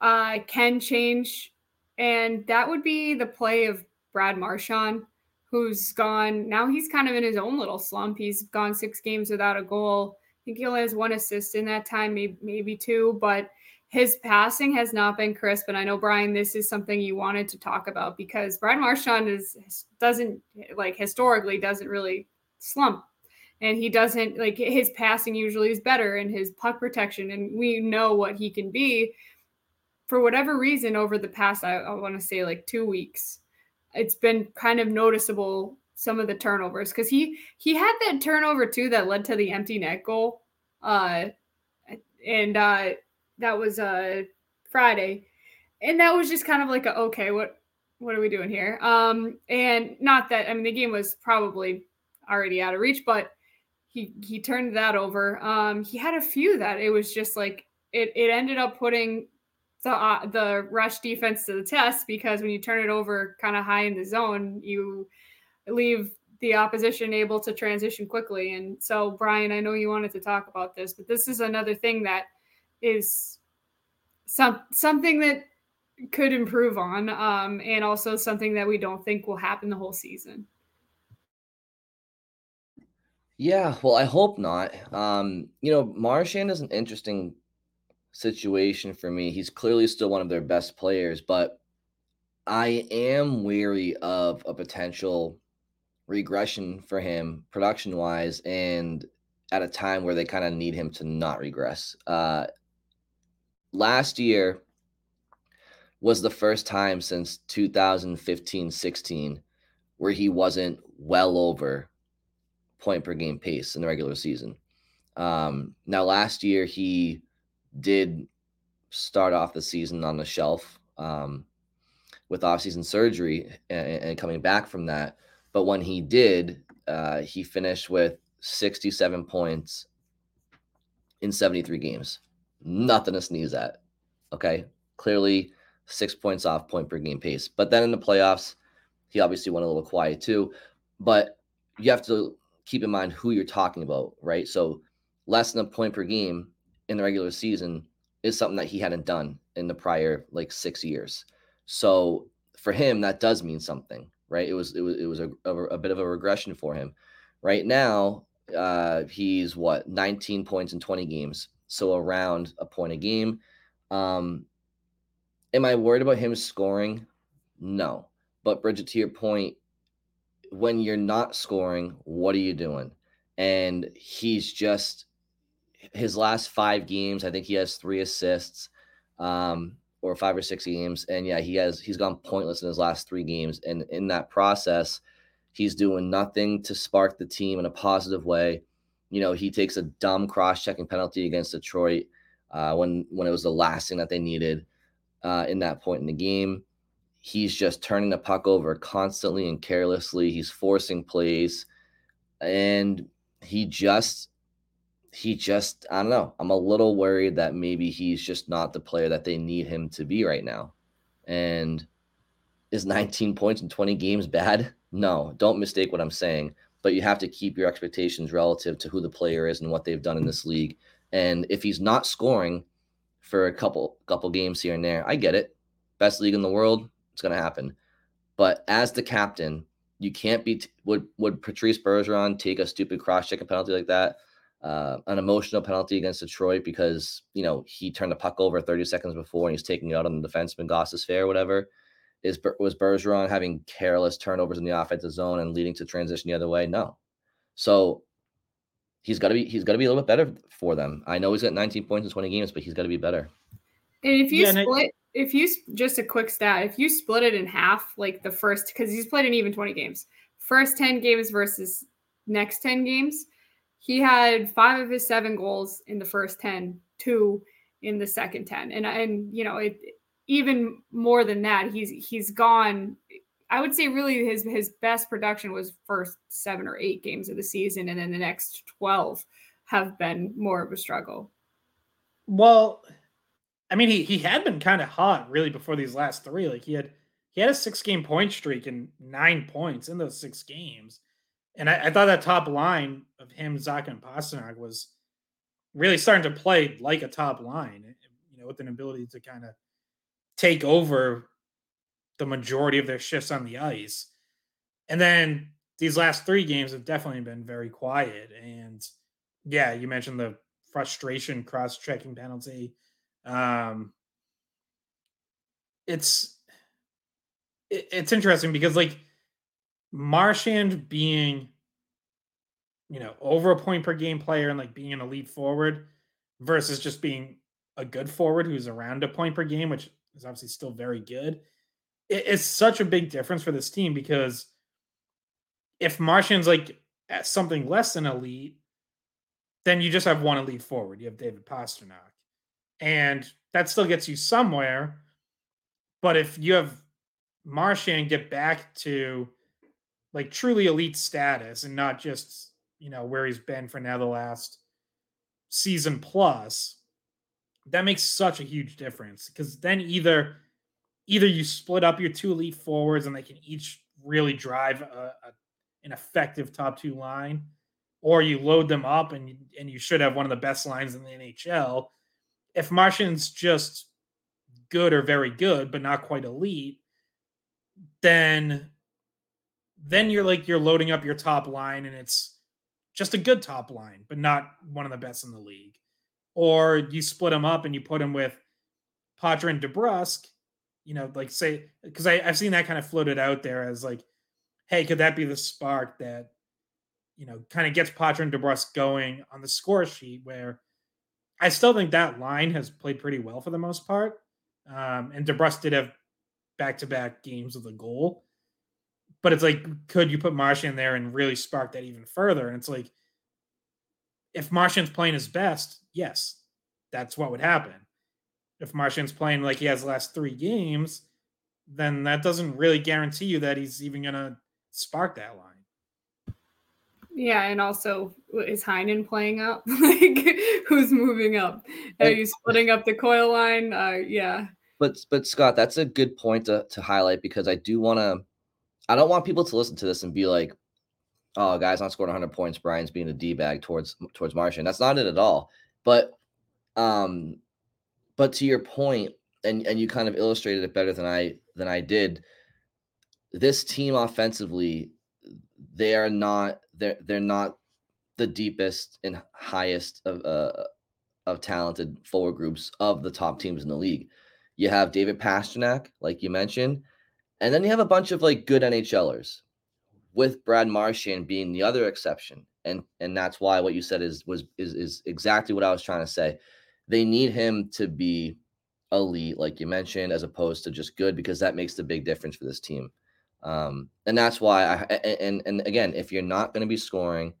uh, can change, and that would be the play of Brad Marchand, who's gone now. He's kind of in his own little slump. He's gone six games without a goal. I think he only has one assist in that time, maybe maybe two, but his passing has not been crisp. And I know Brian, this is something you wanted to talk about because Brad Marchand is doesn't like historically doesn't really slump. And he doesn't like his passing usually is better and his puck protection, and we know what he can be. For whatever reason, over the past, I, I want to say like two weeks, it's been kind of noticeable some of the turnovers because he he had that turnover too that led to the empty net goal. Uh, and uh, that was uh Friday. And that was just kind of like a, okay, what what are we doing here? Um and not that I mean the game was probably already out of reach, but he he turned that over. Um he had a few that it was just like it it ended up putting the uh, the rush defense to the test because when you turn it over kind of high in the zone, you leave the opposition able to transition quickly. And so, Brian, I know you wanted to talk about this, but this is another thing that is some something that could improve on, um, and also something that we don't think will happen the whole season. Yeah, well, I hope not. Um, you know, Marchand is an interesting situation for me. He's clearly still one of their best players, but I am weary of a potential regression for him production wise and at a time where they kind of need him to not regress. Uh, last year was the first time since 2015 16 where he wasn't well over point per game pace in the regular season. Um, now, last year, he did start off the season on the shelf um, with offseason surgery and, and, coming back from that. But when he did, uh, he finished with 67 points in 73 games nothing to sneeze at. Okay. Clearly six points off point per game pace. But then in the playoffs, he obviously went a little quiet too. But you have to keep in mind who you're talking about, right? So less than a point per game in the regular season is something that he hadn't done in the prior like six years. So for him, that does mean something, right? It was it was it was a, a, a bit of a regression for him. Right now, uh, he's what 19 points in 20 games so around a point a game. Um, am I worried about him scoring? No. But Bridgette, to your point, when you're not scoring, what are you doing? And he's just his last five games. I think he has three assists, um, or five or six games. And yeah, he has he's gone pointless in his last three games. And in that process, he's doing nothing to spark the team in a positive way you know, he takes a dumb cross-checking penalty against Detroit uh, when when it was the last thing that they needed uh, in that point in the game. He's just turning the puck over constantly and carelessly. He's forcing plays, and he just he just I don't know. I'm a little worried that maybe he's just not the player that they need him to be right now. And is 19 points in 20 games bad? No, don't mistake what I'm saying but you have to keep your expectations relative to who the player is and what they've done in this league. And if he's not scoring for a couple couple games here and there, I get it. Best league in the world, it's going to happen. But as the captain, you can't be. T- would would Patrice Bergeron take a stupid cross checking penalty like that? Uh, an emotional penalty against Detroit because you know he turned the puck over 30 seconds before and he's taking it out on the defenseman Gostisbehere or whatever is was Bergeron having careless turnovers in the offensive zone and leading to transition the other way? No. So he's got to be he's got to be a little bit better for them. I know he's got 19 points in 20 games, but he's got to be better. And if you yeah, split, if you just a quick stat, if you split it in half, like the first, because he's played an even 20 games, first 10 games versus next 10 games, he had five of his seven goals in the first 10, two in the second 10. And and you know, it even more than that, he's he's gone I would say really his his best production was first 7 or 8 games of the season and then the next 12 have been more of a struggle. Well, I mean he he had been kind of hot really before these last 3. Like he had he had a 6 game point streak and 9 points in those 6 games. And I, I thought that top line of him, Zach, and Pastrnak was really starting to play like a top line, eh, you know, with an ability to kind of take over the majority of their shifts on the ice. And then these last three games have definitely been very quiet. And yeah, you mentioned the frustration cross checking penalty. Um, it's it, it's interesting because like Marchand being you know over a point per game player and like being an elite forward versus just being a good forward who's around a point per game, which is obviously still very good. It, it's such a big difference for this team because if Marchand's like something less than elite, then you just have one elite forward. You have David Pastrnak. And that still gets you somewhere. But if you have Marchand get back to like truly elite status and not just, you know, where he's been for now the last season plus, that makes such a huge difference because then either either you split up your two elite forwards and they can each really drive a, a, an effective top two line, or you load them up and and you should have one of the best lines in the NHL. If Marchand's just good or very good, but not quite elite, then then you're like you're loading up your top line and it's just a good top line, but not one of the best in the league. Or you split them up and you put them with Poitras and DeBrusk, you know, like say because I've seen that kind of floated out there as like, hey, could that be the spark that you know kind of gets Poitras and DeBrusk going on the score sheet where I still think that line has played pretty well for the most part. Um, and DeBrusk did have back to back games with a goal. But it's like, could you put Marchand there and really spark that even further? And it's like, if Marchand's playing his best, yes, that's what would happen. If Marchand's playing like he has last three games, then that doesn't really guarantee you that he's even going to spark that line. Yeah, and also is Heinen playing up? like, who's moving up? Are you splitting up the Coyle line? Uh, yeah. But but Scott, that's a good point to, to highlight because I do want to. I don't want people to listen to this and be like, "Oh, guys, not scoring 100 points. Brian's being a d bag towards towards Marchand." That's not it at all. But um, but to your point, and and you kind of illustrated it better than I than I did. This team offensively, they are not they're they're not the deepest and highest of uh, of talented forward groups of the top teams in the league. You have David Pastrnak, like you mentioned, and then you have a bunch of like good NHLers, with Brad Marchand being the other exception. And and that's why what you said is was is is exactly what I was trying to say. They need him to be elite, like you mentioned, as opposed to just good, because that makes the big difference for this team. Um, and that's why I and and again, if you're not going to be scoring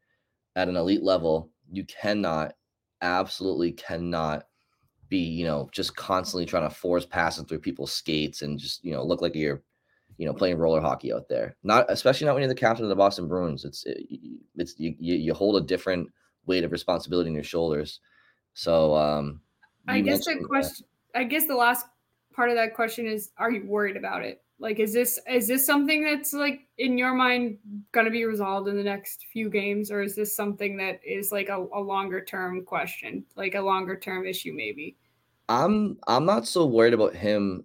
at an elite level, you cannot, absolutely cannot be, you know, just constantly trying to force passing through people's skates and just, you know, look like you're, you know, playing roller hockey out there. Not especially not when you're the captain of the Boston Bruins. It's it, it's you, you hold a different weight of responsibility on your shoulders. So um I guess the question that. I guess the last part of that question is are you worried about it? Like is this is this something that's like in your mind going to be resolved in the next few games or is this something that is like a, a longer term question, like a longer term issue maybe? I'm I'm not so worried about him.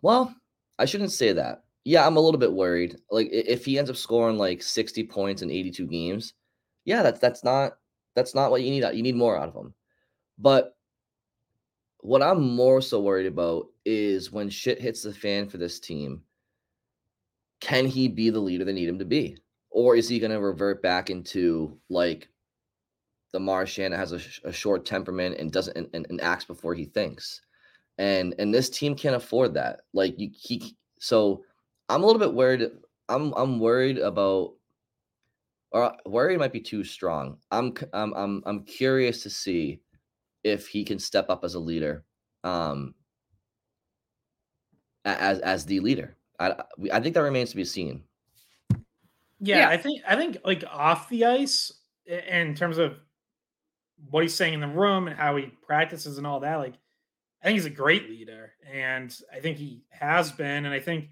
Well, I shouldn't say that. Yeah, I'm a little bit worried. Like if he ends up scoring like 60 points in 82 games, yeah, that's that's not that's not what you need. You need more out of him. But what I'm more so worried about is when shit hits the fan for this team, can he be the leader they need him to be? Or is he going to revert back into like the Marchand has a, a short temperament and doesn't and, and, and, acts before he thinks. And and this team can't afford that. Like you he so I'm a little bit worried. I'm I'm worried about or worried might be too strong. I'm I'm I'm I'm curious to see if he can step up as a leader, um, as as the leader. I I think that remains to be seen. Yeah, yeah, I think I think like off the ice, in terms of what he's saying in the room and how he practices and all that, like I think he's a great leader, and I think he has been, and I think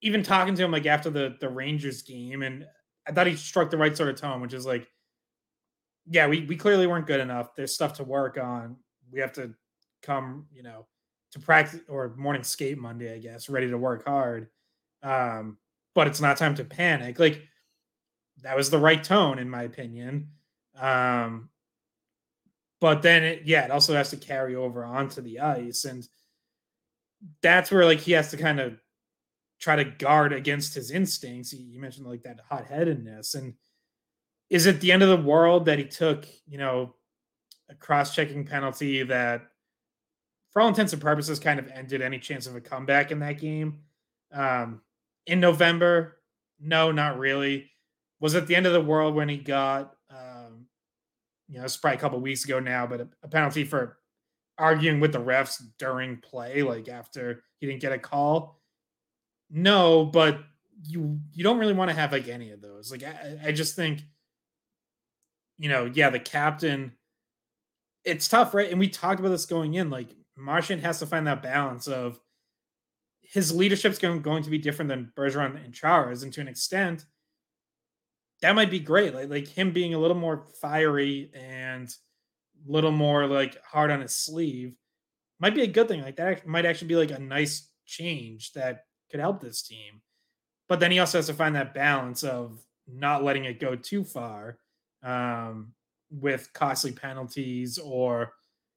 even talking to him like after the the Rangers game, and I thought he struck the right sort of tone, which is like, yeah, we we clearly weren't good enough. There's stuff to work on. We have to come, you know, to practice or morning skate Monday, I guess, ready to work hard. Um, but it's not time to panic. Like that was the right tone, in my opinion. Um, but then it, yeah, it also has to carry over onto the ice, and that's where like he has to kind of try to guard against his instincts. You mentioned like that hot headedness. And is it the end of the world that he took, you know, a cross checking penalty that, for all intents and purposes, kind of ended any chance of a comeback in that game? Um, in November, no, not really. Was it the end of the world when he got, um, you know, it's probably a couple weeks ago now, but a, a penalty for arguing with the refs during play, like after he didn't get a call? No, but you you don't really want to have like any of those. Like I, I just think, you know, yeah, the captain. It's tough, right? And we talked about this going in. Like Marchand has to find that balance of his leadership's going, going to be different than Bergeron and Chara's, and to an extent, that might be great. Like like him being a little more fiery and a little more like hard on his sleeve might be a good thing. Like that might actually be like a nice change that could help this team. But then he also has to find that balance of not letting it go too far um, with costly penalties or,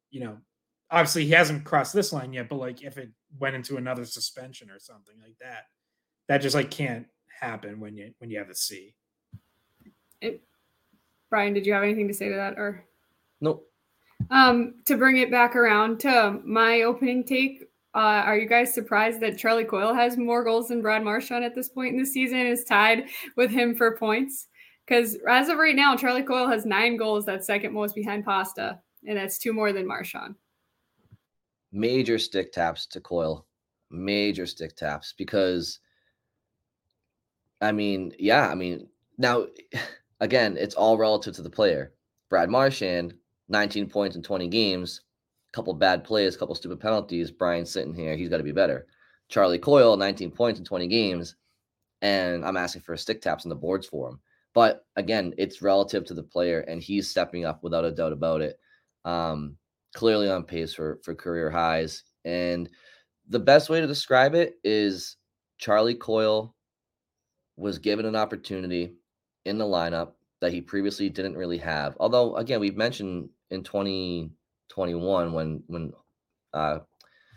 you know, obviously he hasn't crossed this line yet, but like if it went into another suspension or something like that, that just like can't happen when you when you have a C. It, Brian, did you have anything to say to that or? Nope. Um, to bring it back around to my opening take, uh, are you guys surprised that Charlie Coyle has more goals than Brad Marchand at this point in the season? Is tied with him for points? Because as of right now, Charlie Coyle has nine goals. That's second most behind Pasta, and that's two more than Marchand. Major stick taps to Coyle. Major stick taps because, I mean, yeah, I mean, now again, it's all relative to the player. Brad Marchand, 19 points in 20 games a couple bad plays, a couple stupid penalties. Brian's sitting here. He's got to be better. Charlie Coyle, 19 points in 20 games. And I'm asking for stick taps on the boards for him. But again, it's relative to the player, and he's stepping up without a doubt about it. Um, clearly on pace for for career highs. And the best way to describe it is Charlie Coyle was given an opportunity in the lineup that he previously didn't really have. Although, again, we've mentioned in 20 21 when when uh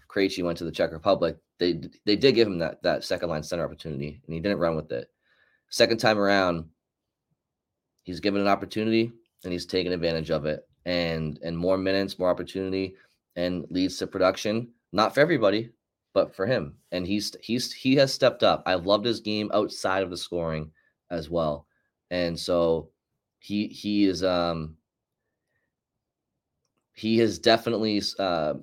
Krejci went to the Czech Republic, they they did give him that that second line center opportunity, and he didn't run with it. Second time around, he's given an opportunity and he's taken advantage of it, and and more minutes, more opportunity, and leads to production. Not for everybody, but for him, and he's he's he has stepped up. I've loved his game outside of the scoring as well, and so he he is um he has definitely uh,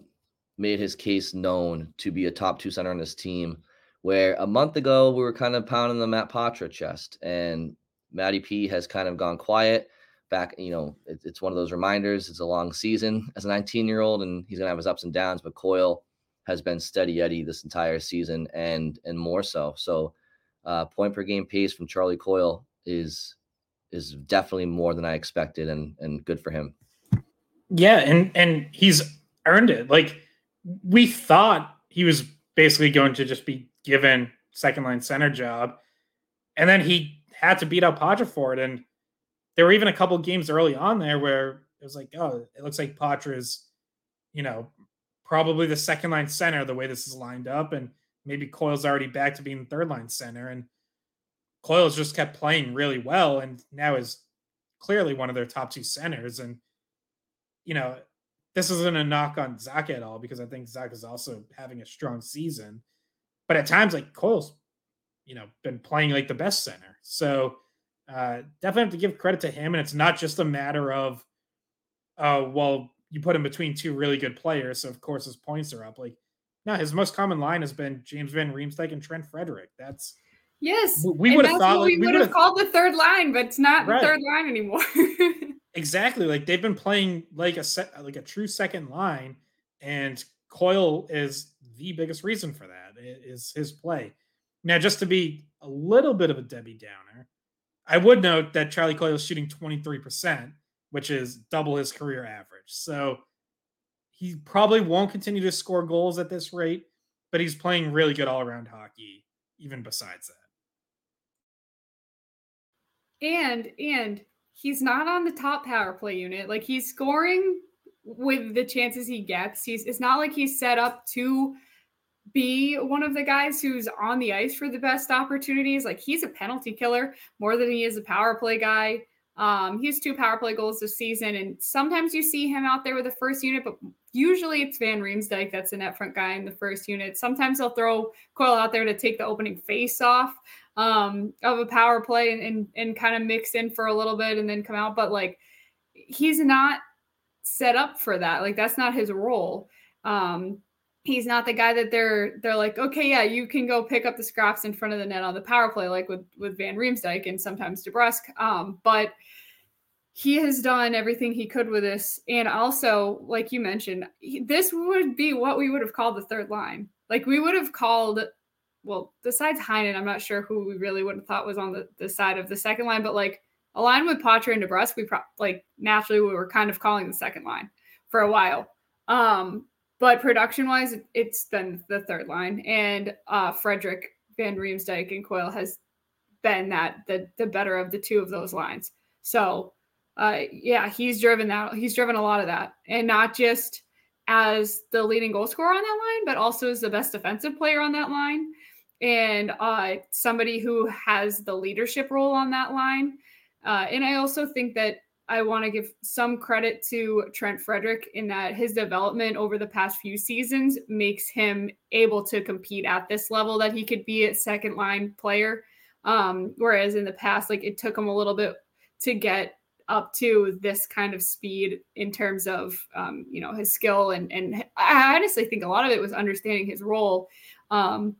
made his case known to be a top two center on this team. Where a month ago we were kind of pounding the Matt Poitras chest, and Matty P has kind of gone quiet. Back, you know, it, it's one of those reminders. It's a long season as a 19 year old, and he's gonna have his ups and downs. But Coyle has been steady Eddie this entire season, and and more so. So, uh, point per game pace from Charlie Coyle is is definitely more than I expected, and and good for him. Yeah, and and he's earned it. Like we thought he was basically going to just be given second line center job, and then he had to beat out it. And there were even a couple games early on there where it was like, oh, it looks like Poitras, you know, probably the second line center the way this is lined up, and maybe Coyle's already back to being third line center, and Coyle's just kept playing really well, and now is clearly one of their top two centers, and you know, this isn't a knock on Zach at all because I think Zach is also having a strong season. But at times, like Coyle's, you know, been playing like the best center. So Uh, definitely have to give credit to him, and it's not just a matter of, uh, well, you put him between two really good players, so of course his points are up. Like, no, his most common line has been James Van Riemsdyk and Trent Frederic. That's yes, we would have thought like, we would have called the third line, but it's not right. the third line anymore. exactly, like they've been playing like a set, like a true second line, and Coyle is the biggest reason for that is his play. Now, just to be a little bit of a Debbie Downer, I would note that Charlie Coyle is shooting 23%, which is double his career average. So he probably won't continue to score goals at this rate, but he's playing really good all around hockey, even besides that. And, and, he's not on the top power play unit. Like he's scoring with the chances he gets. He's it's not like he's set up to be one of the guys who's on the ice for the best opportunities. Like he's a penalty killer more than he is a power play guy. Um, he has two power play goals this season, and sometimes you see him out there with the first unit, but usually it's Van Riemsdyk that's the net front guy in the first unit. Sometimes they'll throw Coyle out there to take the opening face off um, of a power play and, and, and kind of mix in for a little bit and then come out. But like he's not set up for that. Like that's not his role. Um, he's not the guy that they're they're like, okay, yeah, you can go pick up the scraps in front of the net on the power play, like with with Van Riemsdyk and sometimes DeBrusk. Um, but he has done everything he could with this, and also, like you mentioned, this would be what we would have called the third line. Like we would have called, well, besides Heinen, I'm not sure who we really would have thought was on the, the side of the second line, but like aligned with Poitras and DeBrusk, we pro- like naturally we were kind of calling the second line for a while. Um, but production wise, it's been the third line, and uh, Frederic Van Riemsdyk and Coyle has been that the the better of the two of those lines. So, uh, yeah, he's driven that. He's driven a lot of that, and not just as the leading goal scorer on that line, but also as the best defensive player on that line, and uh, somebody who has the leadership role on that line. Uh, and I also think that I want to give some credit to Trent Frederic in that his development over the past few seasons makes him able to compete at this level that he could be a second line player. Um, whereas in the past, like it took him a little bit to get up to this kind of speed in terms of um, you know his skill and and I honestly think a lot of it was understanding his role um,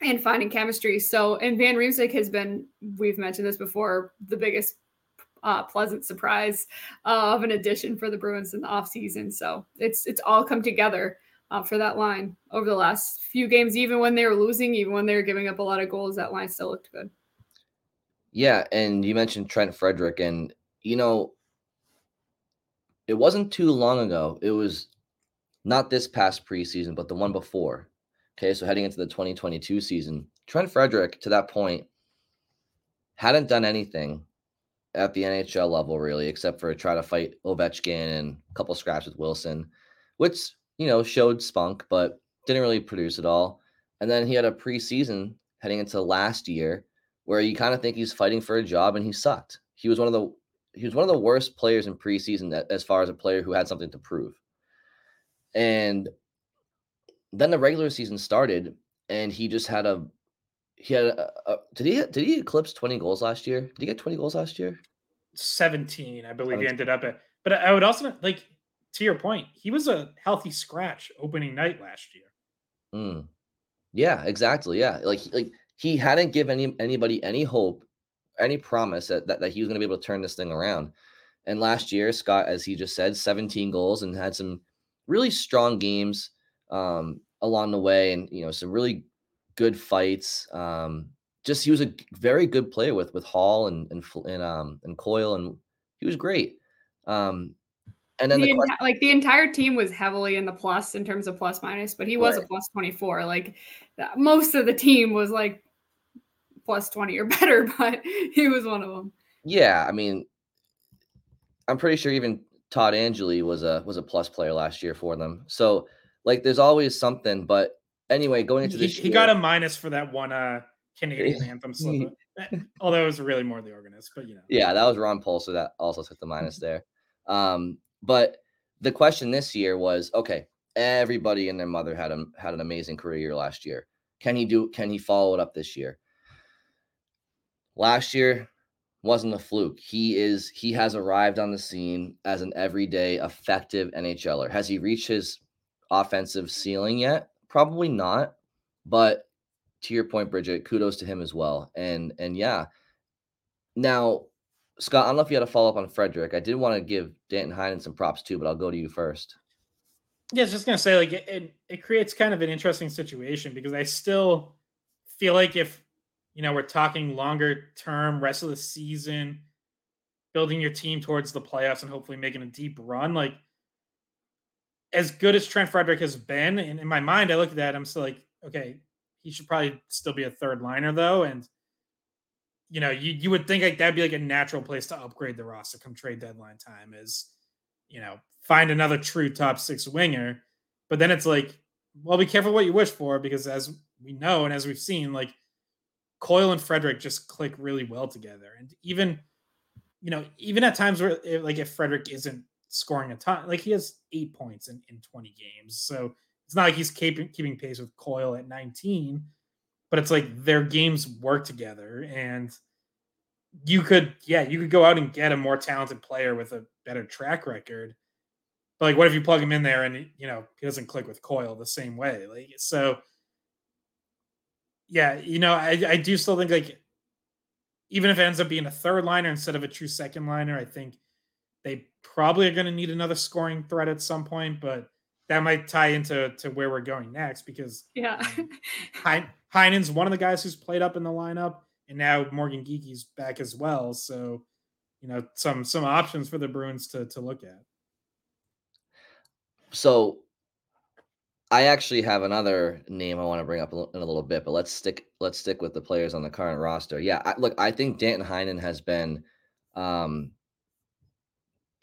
and finding chemistry. So and Van Riemsdyk has been we've mentioned this before the biggest uh, pleasant surprise uh, of an addition for the Bruins in the offseason. So it's it's all come together uh, for that line over the last few games. Even when they were losing, even when they were giving up a lot of goals, that line still looked good. Yeah, and you mentioned Trent Frederic, and you know, it wasn't too long ago. It was not this past preseason, but the one before. Okay, so heading into the 2022 season, Trent Frederic, to that point hadn't done anything at the NHL level, really, except for try to fight Ovechkin and a couple scraps with Wilson, which you know showed spunk, but didn't really produce at all. And then he had a preseason heading into last year where you kind of think he's fighting for a job, and he sucked. He was one of the he was one of the worst players in preseason as far as a player who had something to prove. And then the regular season started, and he just had a he had a, a, did he did he eclipse 20 goals last year? Did he get 20 goals last year? 17, I believe 17. he ended up at. But I would also like to your point, he was a healthy scratch opening night last year. Mm. Yeah, exactly. Yeah. Like like he hadn't given any anybody any hope, any promise that, that, that he was going to be able to turn this thing around. And last year, Scott, as he just said, 17 goals and had some really strong games um, along the way, and you know some really good fights. Um, just he was a very good player with with Hall and and and um and Coyle, and he was great. Um, and then the, the question, like the entire team was heavily in the plus in terms of plus minus, but he was right. a plus twenty four. Like most of the team was like plus twenty or better, but he was one of them. Yeah, I mean, I'm pretty sure even Todd Angilly was a was a plus player last year for them. So like, there's always something, but anyway, going into this, he, he got a minus for that one uh Canadian anthem slip. Although it was really more the organist, but you know. Yeah, that was Ron Paul, so that also took the minus there. Um, but the question this year was okay, everybody and their mother had a, had an amazing career year last year. Can he do can he follow it up this year? Last year, wasn't a fluke. He is he has arrived on the scene as an everyday effective NHLer. Has he reached his offensive ceiling yet? Probably not. But to your point, Bridgette, kudos to him as well. And and yeah. Now, Scott, I don't know if you had a follow up on Frederic. I did want to give Danton Heinen some props too, but I'll go to you first. Yeah, I was just gonna say, like it, it, it creates kind of an interesting situation because I still feel like if you know we're talking longer term, rest of the season, building your team towards the playoffs and hopefully making a deep run, like as good as Trent Frederic has been, and in my mind, I look at that, I'm still like, okay, he should probably still be a third liner though, and you know, you you would think like that'd be like a natural place to upgrade the roster come trade deadline time is, you know, find another true top six winger. But then it's like, well, be careful what you wish for because as we know and as we've seen, like Coyle and Frederic just click really well together. And even, you know, even at times where like if Frederic isn't scoring a ton, like he has eight points in, in 20 games. So it's not like he's keeping keeping pace with Coyle at 19, but it's like their games work together and you could yeah, you could go out and get a more talented player with a better track record but like, what if you plug him in there and you know he doesn't click with Coyle the same way? Like, so yeah, you know, I I do still think like even if it ends up being a third liner instead of a true second liner, I think they probably are going to need another scoring threat at some point. But that might tie into to where we're going next because yeah, um, Heinen's one of the guys who's played up in the lineup, and now Morgan Geekie's back as well. So you know some some options for the Bruins to to look at. So I actually have another name I want to bring up in a little bit, but let's stick let's stick with the players on the current roster. Yeah, I, look, I think Danton Heinen has been um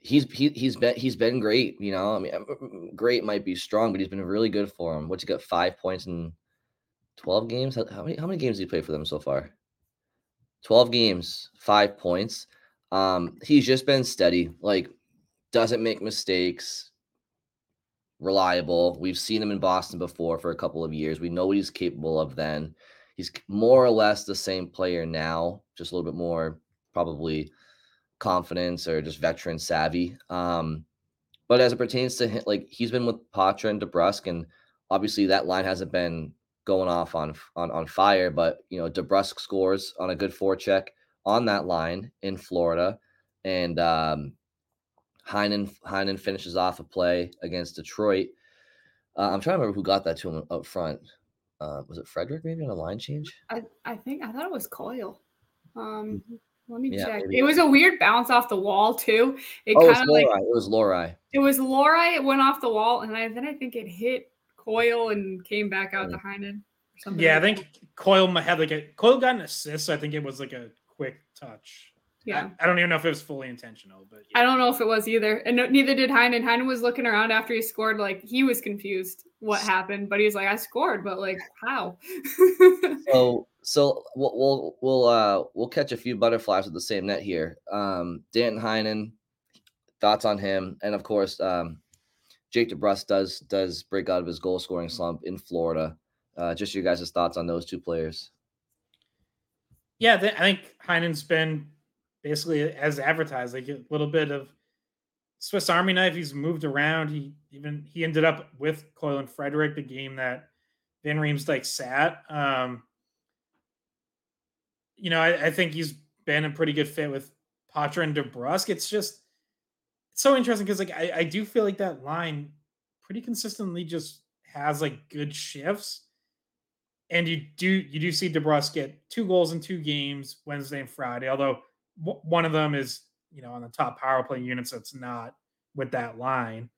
he's he, he's been he's been great, you know. I mean, uh, uh, uh, great might be strong, but he's been really good for him. What's he got 5 points in 12 games? How, how many how many games did he play for them so far? 12 games, 5 points. Um he's just been steady, like doesn't make mistakes, reliable. We've seen him in Boston before for a couple of years. We know what he's capable of then. He's more or less the same player now, just a little bit more probably confidence or just veteran savvy. Um, but as it pertains to him, like he's been with Poitras and DeBrusk, and obviously that line hasn't been going off on on on fire. But you know, DeBrusk scores on a good forecheck on that line in Florida, and um, Heinen Heinen finishes off a play against Detroit. Uh, I'm trying to remember who got that to him up front. Uh, was it Frederic maybe on a line change? I, I think I thought it was Coyle. Um, hmm. Let me yeah, check. Maybe. It was a weird bounce off the wall too. It oh, kind of like it was Lohrei. It was Lohrei. It went off the wall, and I, then I think it hit Coyle and came back out mm. to Heinen. Yeah, like I think Coyle had like a Coyle got an assist. So I think it was like a quick touch. Yeah. I, I, don't even know if it was fully intentional, but yeah. I don't know if it was either. And no, neither did Heinen. Heinen was looking around after he scored, like he was confused what happened, but he's like, I scored, but like how? so so we'll we'll we'll uh we'll catch a few butterflies with the same net here. Um Danton Heinen, thoughts on him, and of course, um Jake DeBrusk does does break out of his goal scoring slump in Florida. Uh, just your guys' thoughts on those two players. Yeah, I think Heinen's been basically as advertised, like a little bit of Swiss Army knife. He's moved around. He even he ended up with Coyle and Frederic, the game that Van Riemsdyk sat. Um, you know, I, I, think he's been a pretty good fit with Poitras and DeBrusk. It's just it's so interesting because like I, I do feel like that line pretty consistently just has like good shifts. And you do you do see DeBrusk get two goals in two games Wednesday and Friday, although one of them is you know on the top power play unit, so it's not with that line.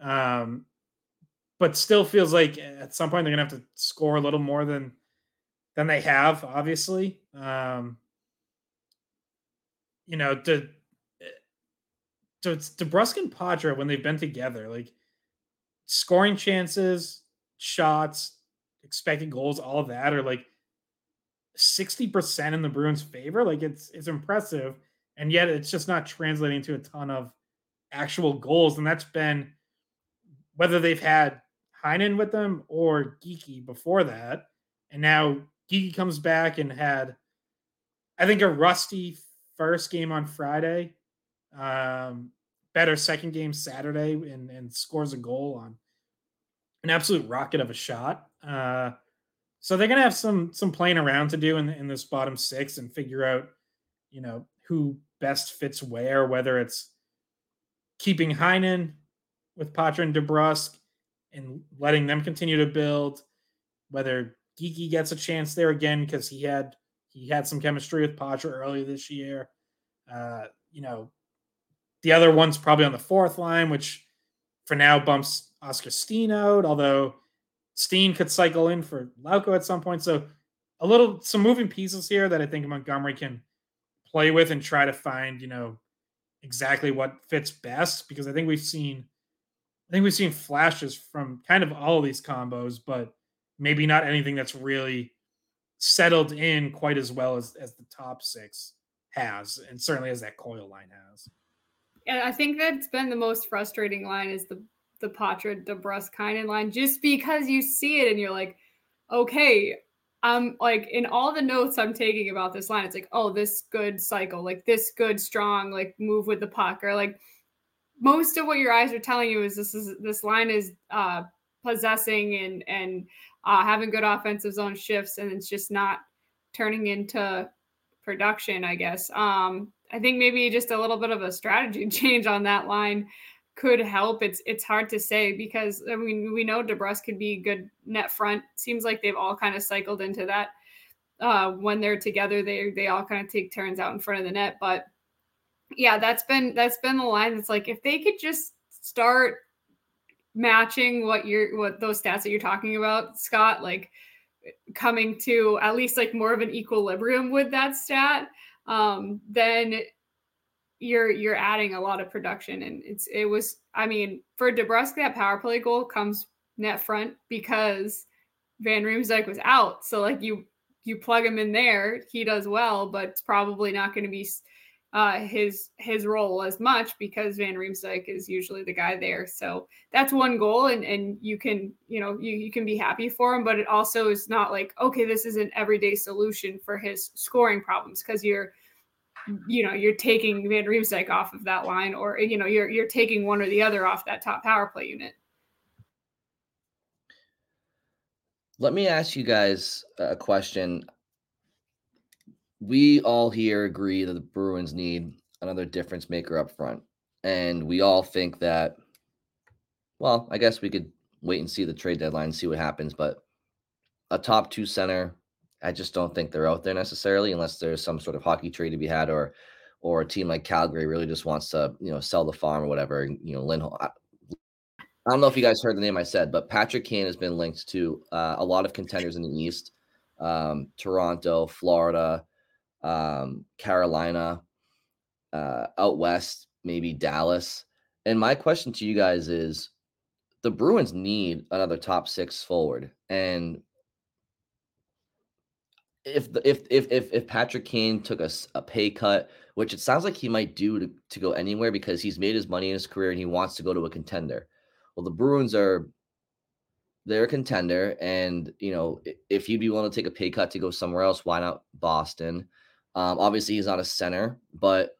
Um, but still feels like at some point they're gonna have to score a little more than than they have, obviously. Um, you know, to to DeBrusk and Poitras when they've been together, like scoring chances, shots, expected goals, all that are like 60% in the Bruins' favor. Like it's it's impressive. And yet it's just not translating to a ton of actual goals. And that's been whether they've had Heinen with them or Geekie before that. And now Geekie comes back and had, I think, a rusty first game on Friday, um, better second game Saturday, and, and scores a goal on an absolute rocket of a shot. Uh, so they're gonna have some some playing around to do in in this bottom six and figure out, you know, who best fits where, whether it's keeping Heinen with Poitras and DeBrusk and letting them continue to build, whether Geekie gets a chance there again because he had he had some chemistry with Poitras earlier this year. Uh, you know, the other one's probably on the fourth line, which for now bumps Oscar Steen out, although Steen could cycle in for Lauko at some point. So a little some moving pieces here that I think Montgomery can play with and try to find, you know, exactly what fits best because I think we've seen I think we've seen flashes from kind of all of these combos, but maybe not anything that's really settled in quite as well as, as the top six has, and certainly as that Coyle line has. Yeah, I think that's been the most frustrating line is the the kind of line, just because you see it and you're like, okay, I'm like in all the notes I'm taking about this line, it's like, oh, this good cycle, like this good, strong, like move with the puck, or like most of what your eyes are telling you is this is this line is uh possessing and and uh having good offensive zone shifts, and it's just not turning into production, I guess. Um, I think maybe just a little bit of a strategy change on that line could help. It's it's hard to say because I mean we know DeBrusk could be good net front. Seems like they've all kind of cycled into that. Uh, when they're together, they they all kind of take turns out in front of the net. But yeah, that's been that's been the line. That's like if they could just start matching what you're what those stats that you're talking about, Scott, like coming to at least like more of an equilibrium with that stat, um, then you're you're adding a lot of production and it's it was I mean for DeBrusk that power play goal comes net front because Van Riemsdyk was out so like you you plug him in there he does well but it's probably not going to be uh, his his role as much because Van Riemsdyk is usually the guy there. So that's one goal, and and you can you know you you can be happy for him, but it also is not like okay this is an everyday solution for his scoring problems because you're you know you're taking Van Riemsdyk off of that line, or you know you're you're taking one or the other off that top power play unit. Let me ask you guys a question. We all here agree that the Bruins need another difference maker up front, and we all think that. Well, I guess we could wait and see the trade deadline, see what happens, but a top two center I just don't think they're out there necessarily unless there's some sort of hockey trade to be had or or a team like Calgary really just wants to, you know, sell the farm or whatever. You know, Lindholm. I, I don't know if you guys heard the name I said, but Patrick Kane has been linked to uh, a lot of contenders in the East, um, Toronto, Florida, um, Carolina, uh, out west, maybe Dallas. And my question to you guys is, the Bruins need another top six forward, and if if if if if Patrick Kane took a, a pay cut, which it sounds like he might do to, to go anywhere because he's made his money in his career and he wants to go to a contender. Well, the Bruins are they're a contender, and you know if he'd be willing to take a pay cut to go somewhere else, why not Boston? Um, obviously, he's not a center, but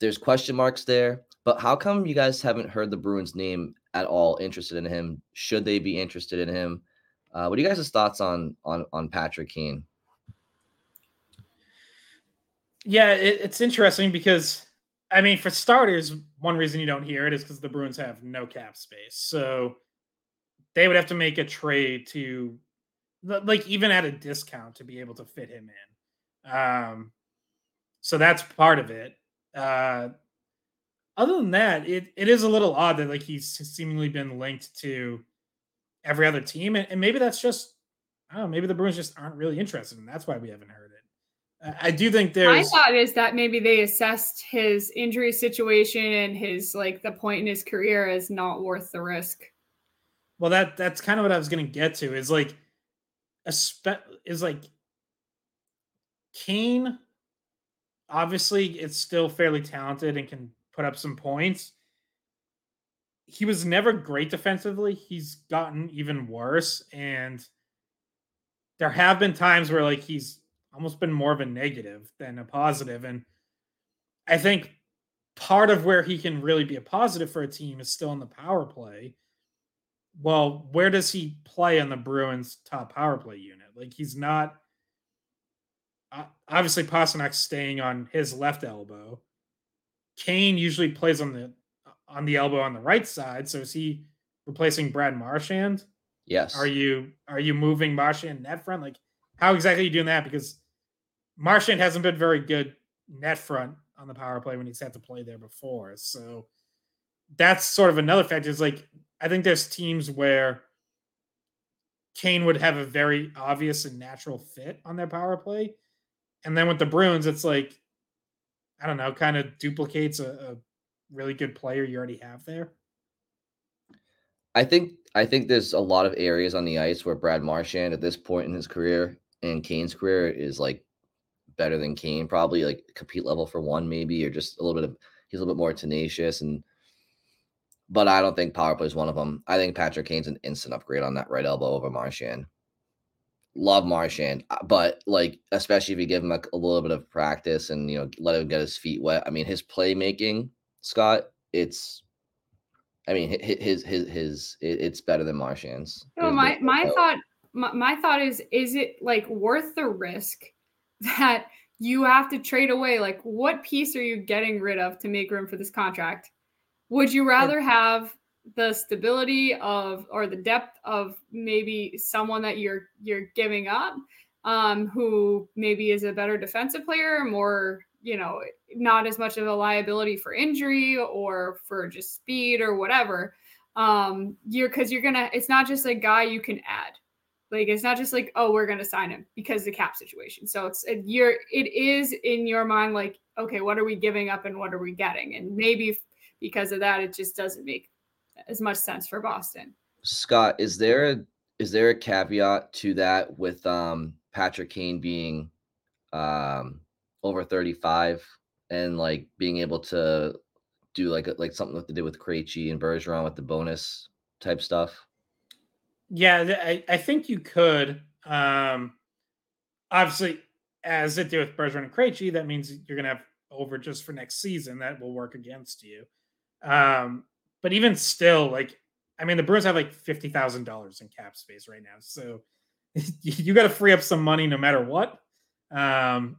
there's question marks there. But how come you guys haven't heard the Bruins name at all? Interested in him? Should they be interested in him? Uh, what are you guys' thoughts on on on Patrick Kane? Yeah, it, it's interesting because I mean, for starters, one reason you don't hear it is because the Bruins have no cap space. So they would have to make a trade to like even at a discount to be able to fit him in. Um so that's part of it. Uh other than that, it, it is a little odd that like he's seemingly been linked to every other team. And, and maybe that's just I don't know, maybe the Bruins just aren't really interested and that's why we haven't heard. I do think there's. My thought is that maybe they assessed his injury situation and his like the point in his career is not worth the risk. Well, that that's kind of what I was going to get to. Is like a spe- is like Kane. Obviously, it's still fairly talented and can put up some points. He was never great defensively. He's gotten even worse, and there have been times where like he's almost been more of a negative than a positive. And I think part of where he can really be a positive for a team is still in the power play. Well, where does he play on the Bruins top power play unit? Like he's not obviously Pastrnak's staying on his left elbow. Kane usually plays on the on the elbow on the right side. So is he replacing Brad Marchand? Yes. Are you are you moving Marchand net front? Like how exactly are you doing that? Because Marchand hasn't been very good net front on the power play when he's had to play there before. So that's sort of another factor. Is like I think there's teams where Kane would have a very obvious and natural fit on their power play. And then with the Bruins, it's like, I don't know, kind of duplicates a, a really good player you already have there. I think I think there's a lot of areas on the ice where Brad Marchand at this point in his career and Kane's career is like better than Kane, probably like compete level for one, maybe, or just a little bit of he's a little bit more tenacious and but I don't think power play is one of them. I think Patrick Kane's an instant upgrade on that right elbow over Marchand. Love Marchand, uh, but like especially if you give him a, a little bit of practice and you know let him get his feet wet. I mean, his playmaking, Scott, it's I mean, his his his, his it's better than Marchand's. No, my my thought my, my thought is is it like worth the risk that you have to trade away like what piece are you getting rid of to make room for this contract? Would you rather have the stability of or the depth of maybe someone that you're you're giving up um who maybe is a better defensive player, more you know, not as much of a liability for injury or for just speed or whatever. Um, you're because you're gonna, it's not just a guy you can add. Like it's not just like, oh, we're gonna sign him because the cap situation. So it's you're it is in your mind like, okay, what are we giving up and what are we getting? And maybe because of that, it just doesn't make as much sense for Boston. Scott, is there a is there a caveat to that with um Patrick Kane being um over 35 and like being able to do like like something like they did with Krejci and Bergeron with the bonus type stuff? Yeah, I, I think you could. Um, obviously, as it did with Bergeron and Krejci, that means you're going to have over just for next season. That will work against you. Um, but even still, like, I mean, the Bruins have like fifty thousand dollars in cap space right now, so you got to free up some money no matter what. Um,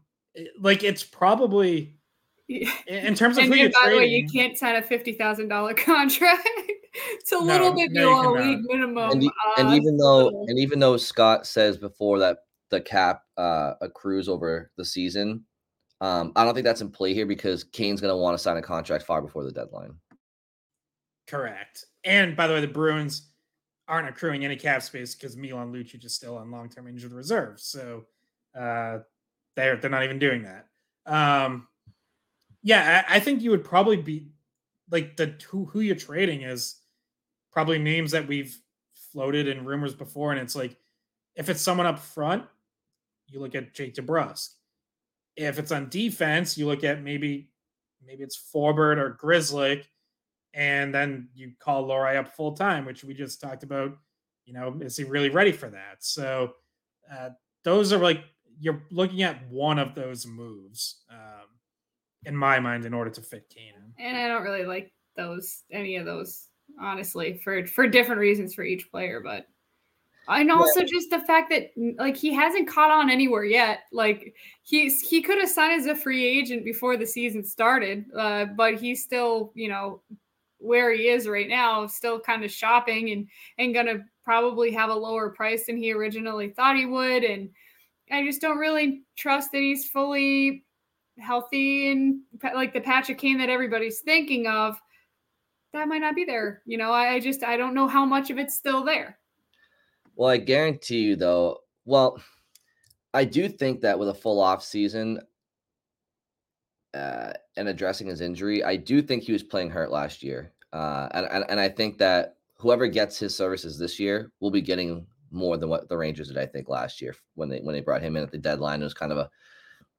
like it's probably in terms of and who you're by the way, you can't sign a fifty thousand dollar contract. It's a No, little bit no, you below league minimum. and, e- and uh, even though so- and even though Scott says before that the cap uh accrues over the season, um, I don't think that's in play here because Kane's gonna want to sign a contract far before the deadline. correct. And by the way, the Bruins aren't accruing any cap space because Milan Lucic is still on long term injured reserve. So uh, they're they're not even doing that. Um, yeah, I, I think you would probably be like the who who you're trading is probably names that we've floated in rumors before, and it's like if it's someone up front, you look at Jake DeBrusk. If it's on defense, you look at maybe maybe it's Forbort or Grzelcyk, and then you call Lohrei up full time, which we just talked about. You know, is he really ready for that? So uh, those are like you're looking at one of those moves um, in my mind in order to fit Keenan. and I don't really like those any of those honestly for for different reasons for each player, but and also just the fact that mm, like he hasn't caught on anywhere yet. Like he's he could have signed as a free agent before the season started, uh, but he's still you know where he is right now, still kind of shopping and and gonna probably have a lower price than he originally thought he would. And I just don't really trust that he's fully healthy and like the Patrick Kane that everybody's thinking of. That might not be there. You know, I I just I don't know how much of it's still there. Well, I guarantee you though. Well, I do think that with a full off season uh, and addressing his injury, I do think he was playing hurt last year, uh, and, and and I think that whoever gets his services this year will be getting more than what the Rangers did. I think last year when they when they brought him in at the deadline, it was kind of a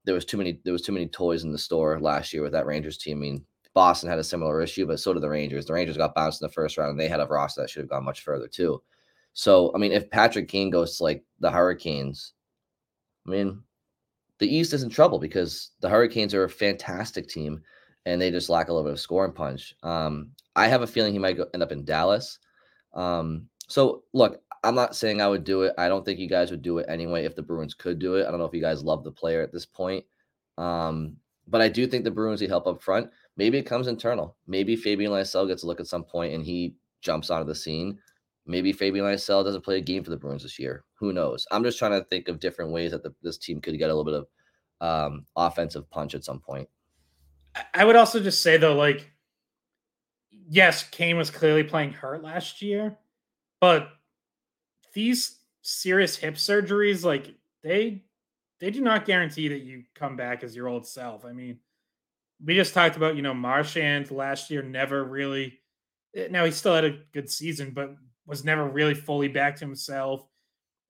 there was too many there was too many toys in the store last year with that Rangers team. I mean, Boston had a similar issue, but so did the Rangers. The Rangers got bounced in the first round, and they had a roster that should have gone much further too. So, I mean, if Patrick Kane goes to like the Hurricanes, I mean, the East is in trouble because the Hurricanes are a fantastic team. and they just lack a little bit of scoring punch. Um, I have a feeling he might go, end up in Dallas. Um, so look, I'm not saying I would do it. I don't think you guys would do it anyway if the Bruins could do it. I don't know if you guys love the player at this point. Um, but I do think the Bruins need help up front. Maybe it comes internal. Maybe Fabian Lysell gets a look at some point and he jumps onto the scene. Maybe Fabian Lysell doesn't play a game for the Bruins this year. Who knows? I'm just trying to think of different ways that the, this team could get a little bit of um, offensive punch at some point. I would also just say though, like, yes, Kane was clearly playing hurt last year, but these serious hip surgeries, like they they do not guarantee that you come back as your old self. I mean, we just talked about, you know, Marchand last year never really eh, now he still had a good season, but was never really fully back to himself.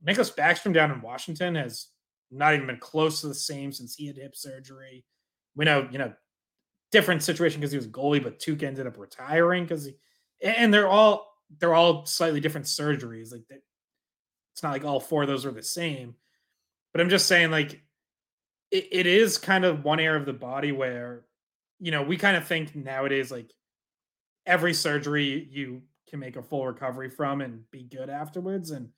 Nicklas Backstrom down in Washington has not even been close to the same since he had hip surgery. We know, you know, different situation because he was goalie, but Tuukka ended up retiring because he, and they're all they're all slightly different surgeries. Like it's not like all four of those are the same. But I'm just saying, like, it is kind of one area of the body where, you know, we kind of think nowadays, like, every surgery you can make a full recovery from and be good afterwards. And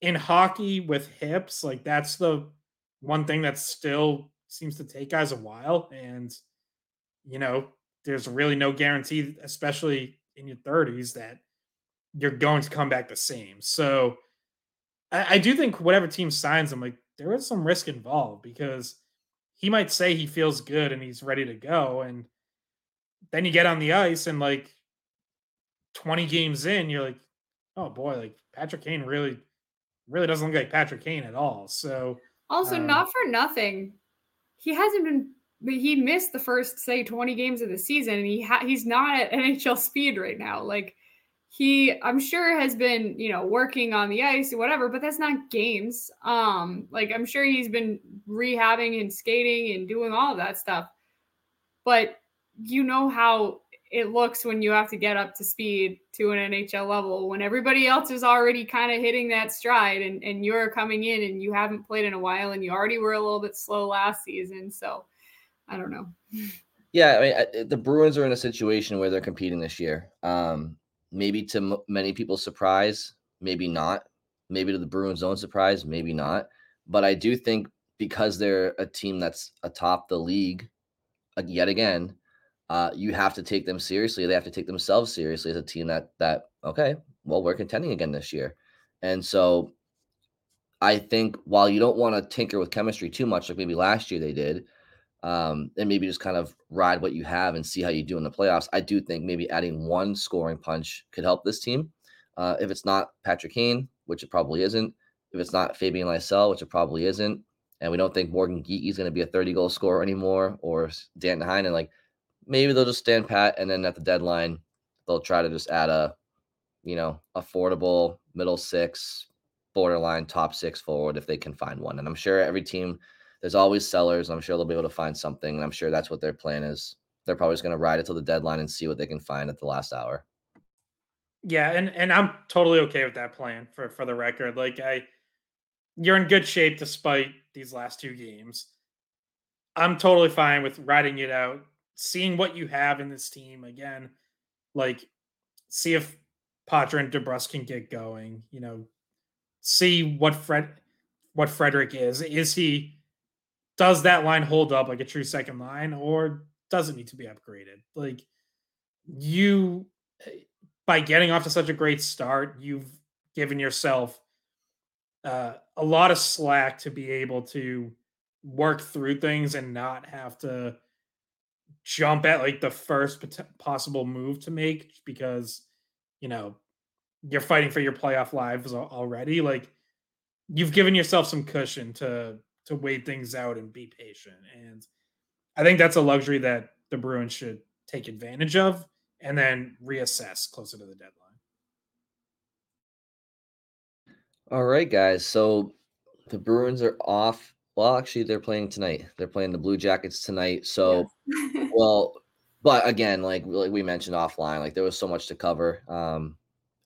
in hockey with hips, like, that's the one thing that still seems to take guys a while. And, you know, there's really no guarantee, especially in your 30s, that you're going to come back the same. So I, I do think whatever team signs him, like there is some risk involved because he might say he feels good and he's ready to go. And then you get on the ice and like 20 games in, you're like, oh boy, like Patrick Kane really, really doesn't look like Patrick Kane at all. So also um, not for nothing, he hasn't been but he missed the first say 20 games of the season and he ha- he's not at NHL speed right now. Like he i'm sure has been you know working on the ice or whatever but that's not games. Um like i'm sure he's been rehabbing and skating and doing all that stuff. But you know how it looks when you have to get up to speed to an nhl level when everybody else is already kind of hitting that stride and, and you're coming in and you haven't played in a while and you already were a little bit slow last season. So i don't know. Yeah i mean the bruins are in a situation where they're competing this year. Um maybe to m- many people's surprise, maybe not. Maybe to the Bruins' own surprise, maybe not. But I do think because they're a team that's atop the league, uh, yet again, uh, you have to take them seriously. They have to take themselves seriously as a team that that okay, well, we're contending again this year, and so I think while you don't want to tinker with chemistry too much, like maybe last year they did, um, and maybe just kind of ride what you have and see how you do in the playoffs. I do think maybe adding one scoring punch could help this team. Uh, if it's not Patrick Kane, which it probably isn't, if it's not Fabian Lysell, which it probably isn't, and we don't think Morgan Geekie is going to be a 30 goal scorer anymore, or Dan Heinen, like maybe they'll just stand pat and then at the deadline they'll try to just add a, you know, affordable middle six, borderline top six forward if they can find one. And I'm sure every team there's always sellers. I'm sure they'll be able to find something. And I'm sure that's what their plan is. They're probably just going to ride it till the deadline and see what they can find at the last hour. Yeah, and and I'm totally okay with that plan for for the record. Like I you're in good shape despite these last two games. I'm totally fine with riding it out, seeing what you have in this team again. Like see if Poitras and DeBrusk can get going, you know, see what Fred what Frederic is. Is he does that line hold up like a true second line or does it need to be upgraded? Like you by getting off to such a great start, you've given yourself uh, a lot of slack to be able to work through things and not have to jump at like the first possible move to make because you know you're fighting for your playoff lives already like you've given yourself some cushion to to wait things out and be patient. And I think that's a luxury that the Bruins should take advantage of and then reassess closer to the deadline. All right, guys. So the Bruins are off. Well, actually, they're playing tonight. They're playing the Blue Jackets tonight. So, well, but again, like, like we mentioned offline, like there was so much to cover. Um,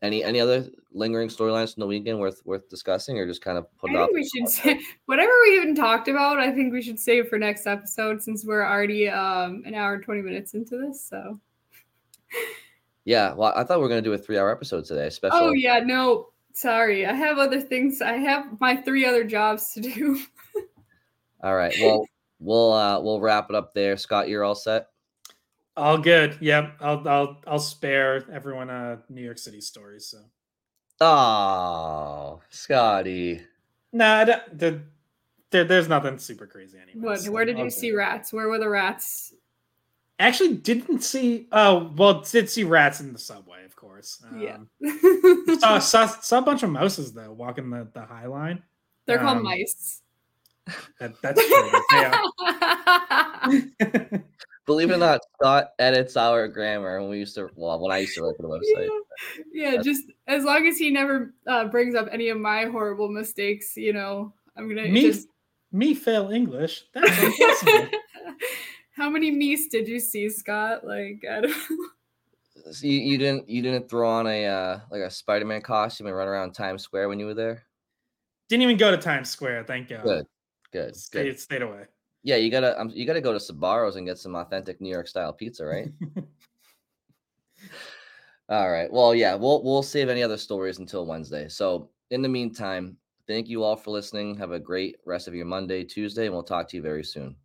any any other lingering storylines from the weekend worth worth discussing, or just kind of put I think we should say whatever we even talked about. I think we should save for next episode since we're already um an hour and twenty minutes into this. So. Yeah, well, I thought we were gonna do a three-hour episode today. Special. Oh yeah, no, sorry. I have other things. I have my three other jobs to do. All right. Well, we'll uh we'll wrap it up there. Scott, you're all set. All good. Yep. I'll I'll I'll spare everyone a New York City story. So Oh, Scotty. nah, th- th- there, there's nothing super crazy anyway. What? so Where did all you good. see rats? Where were the rats? Actually, didn't see. Oh, well, did see rats in the subway, of course. Yeah. Um, saw, saw saw a bunch of mouses though walking the the High Line. They're called um, mice. That, that's true. They are. Believe it or not, Scott edits our grammar when we used to. Well, when I used to work for the website. yeah, yeah, just as long as he never uh, brings up any of my horrible mistakes, you know, I'm gonna me just. me fail English. That's impossible. How many me's did you see, Scott? Like, I don't So you, you didn't you didn't throw on a uh like a Spider-Man costume and run around Times Square when you were there? Didn't even go to Times Square. Thank God. Good, good, Stayed, good. stayed away. Yeah, you gotta um, you gotta go to Sbarro's and get some authentic New York style pizza, right? All right. Well, yeah, we'll we'll save any other stories until Wednesday. So in the meantime, thank you all for listening. Have a great rest of your Monday, Tuesday, and we'll talk to you very soon.